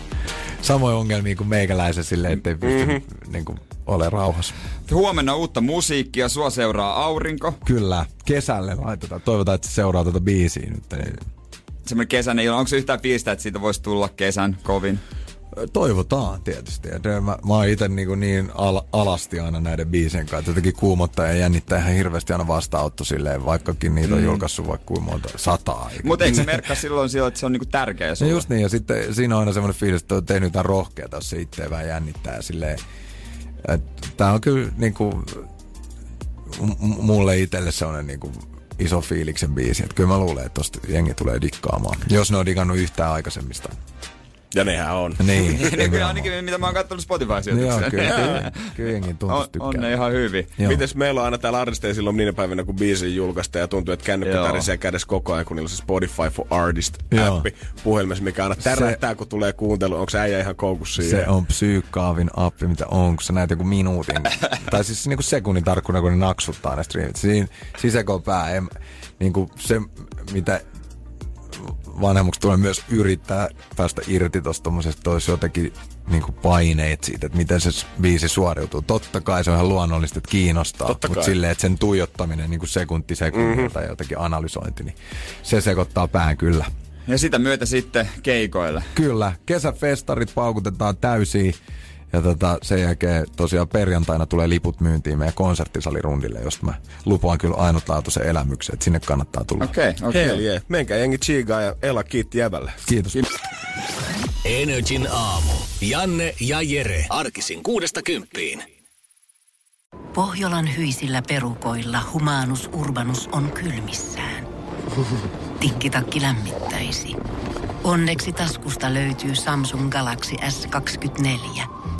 samoja ongelmia kuin meikäläisen silleen, ettei pysty mm-hmm. niin kuin, ole rauhassa. Huomenna uutta musiikkia, sua seuraa aurinko. Kyllä, kesälle laitetaan. Toivotaan, että se seuraa tätä biisiä nyt. Semmoinen kesäinen ilma. Onko se yhtään fiilistä, että siitä voisi tulla kesän kovin? Toivotaan tietysti. Et Mä, mä oon itse niin, niin al, alasti aina näiden biisien kanssa. Jotenkin kuumottaa ja jännittää ihan hirveästi aina vastaanotto silleen, vaikkakin niitä on julkaissut vaikka kuinka monta sataa. Mutta eikö se merkkaa silloin silloin, että se on niinku tärkeä No sulle? just niin, ja sitten siinä on aina semmoinen fiilis, että on tehnyt jotain rohkeata, jos se itse vähän jännittää. Silleen, tää on kyllä niinku, m- mulle itselle sellainen niinku iso fiiliksen biisi. Että kyllä mä luulen, että tosta jengi tulee dikkaamaan. Jos ne on digannut yhtään aikaisemmista. Ja nehän on. Niin, niin kyllä ainakin mitä mä oon katsonut No Joo, Spotify-sijoituksia. kyllä, kyllä, kyllä jengi tuntuu on, tykkää. on ne ihan hyvin. Joo. Mites meillä on aina täällä artisteilla silloin niinä päivinä, kun biisi julkaistaan ja tuntuu, että kännykkä tärisee kädessä koko ajan, kun niillä on se Spotify for. Artist-appi puhelimessa, mikä aina tärähtää, kun tulee kuuntelu. Onko äijä ihan koukussa siihen? Se on psyykkaavin appi, mitä on, kun sä näet joku minuutin, tai siis niinku sekunnin tarkkuudella, kun ne naksuttaa ne streamit. Siinä sisäkoo pää, en, niinku se, mitä vanhemmuksi tulee myös yrittää päästä irti tommosesta, että olisi jotenkin niinku paineet siitä, että miten se biisi suoriutuu. Totta kai se on ihan luonnollista, että kiinnostaa, Totta mutta kai. silleen, että sen tuijottaminen niinku sekunti sekunnilta mm-hmm. tai jotenkin analysointi, niin se sekoittaa pään kyllä. Ja sitä myötä sitten keikoille. Kyllä, kesäfestarit paukutetaan täysiin. Ja tota, sen jälkeen tosiaan perjantaina tulee liput myyntiin meidän konserttisalirundille, josta mä lupaan kyllä ainutlaatuisen elämyksen, että sinne kannattaa tulla. Okei, okay, okei. Hell yeah. Menkää jengi chigaa ja Ella kiitti jäbälle. Kiitos. Energin aamu. Janne ja Jere. Arkisin kuudesta kymppiin. Pohjolan hyisillä perukoilla humanus urbanus on kylmissään. Tikkitakki lämmittäisi. Onneksi taskusta löytyy Samsung Galaxy S24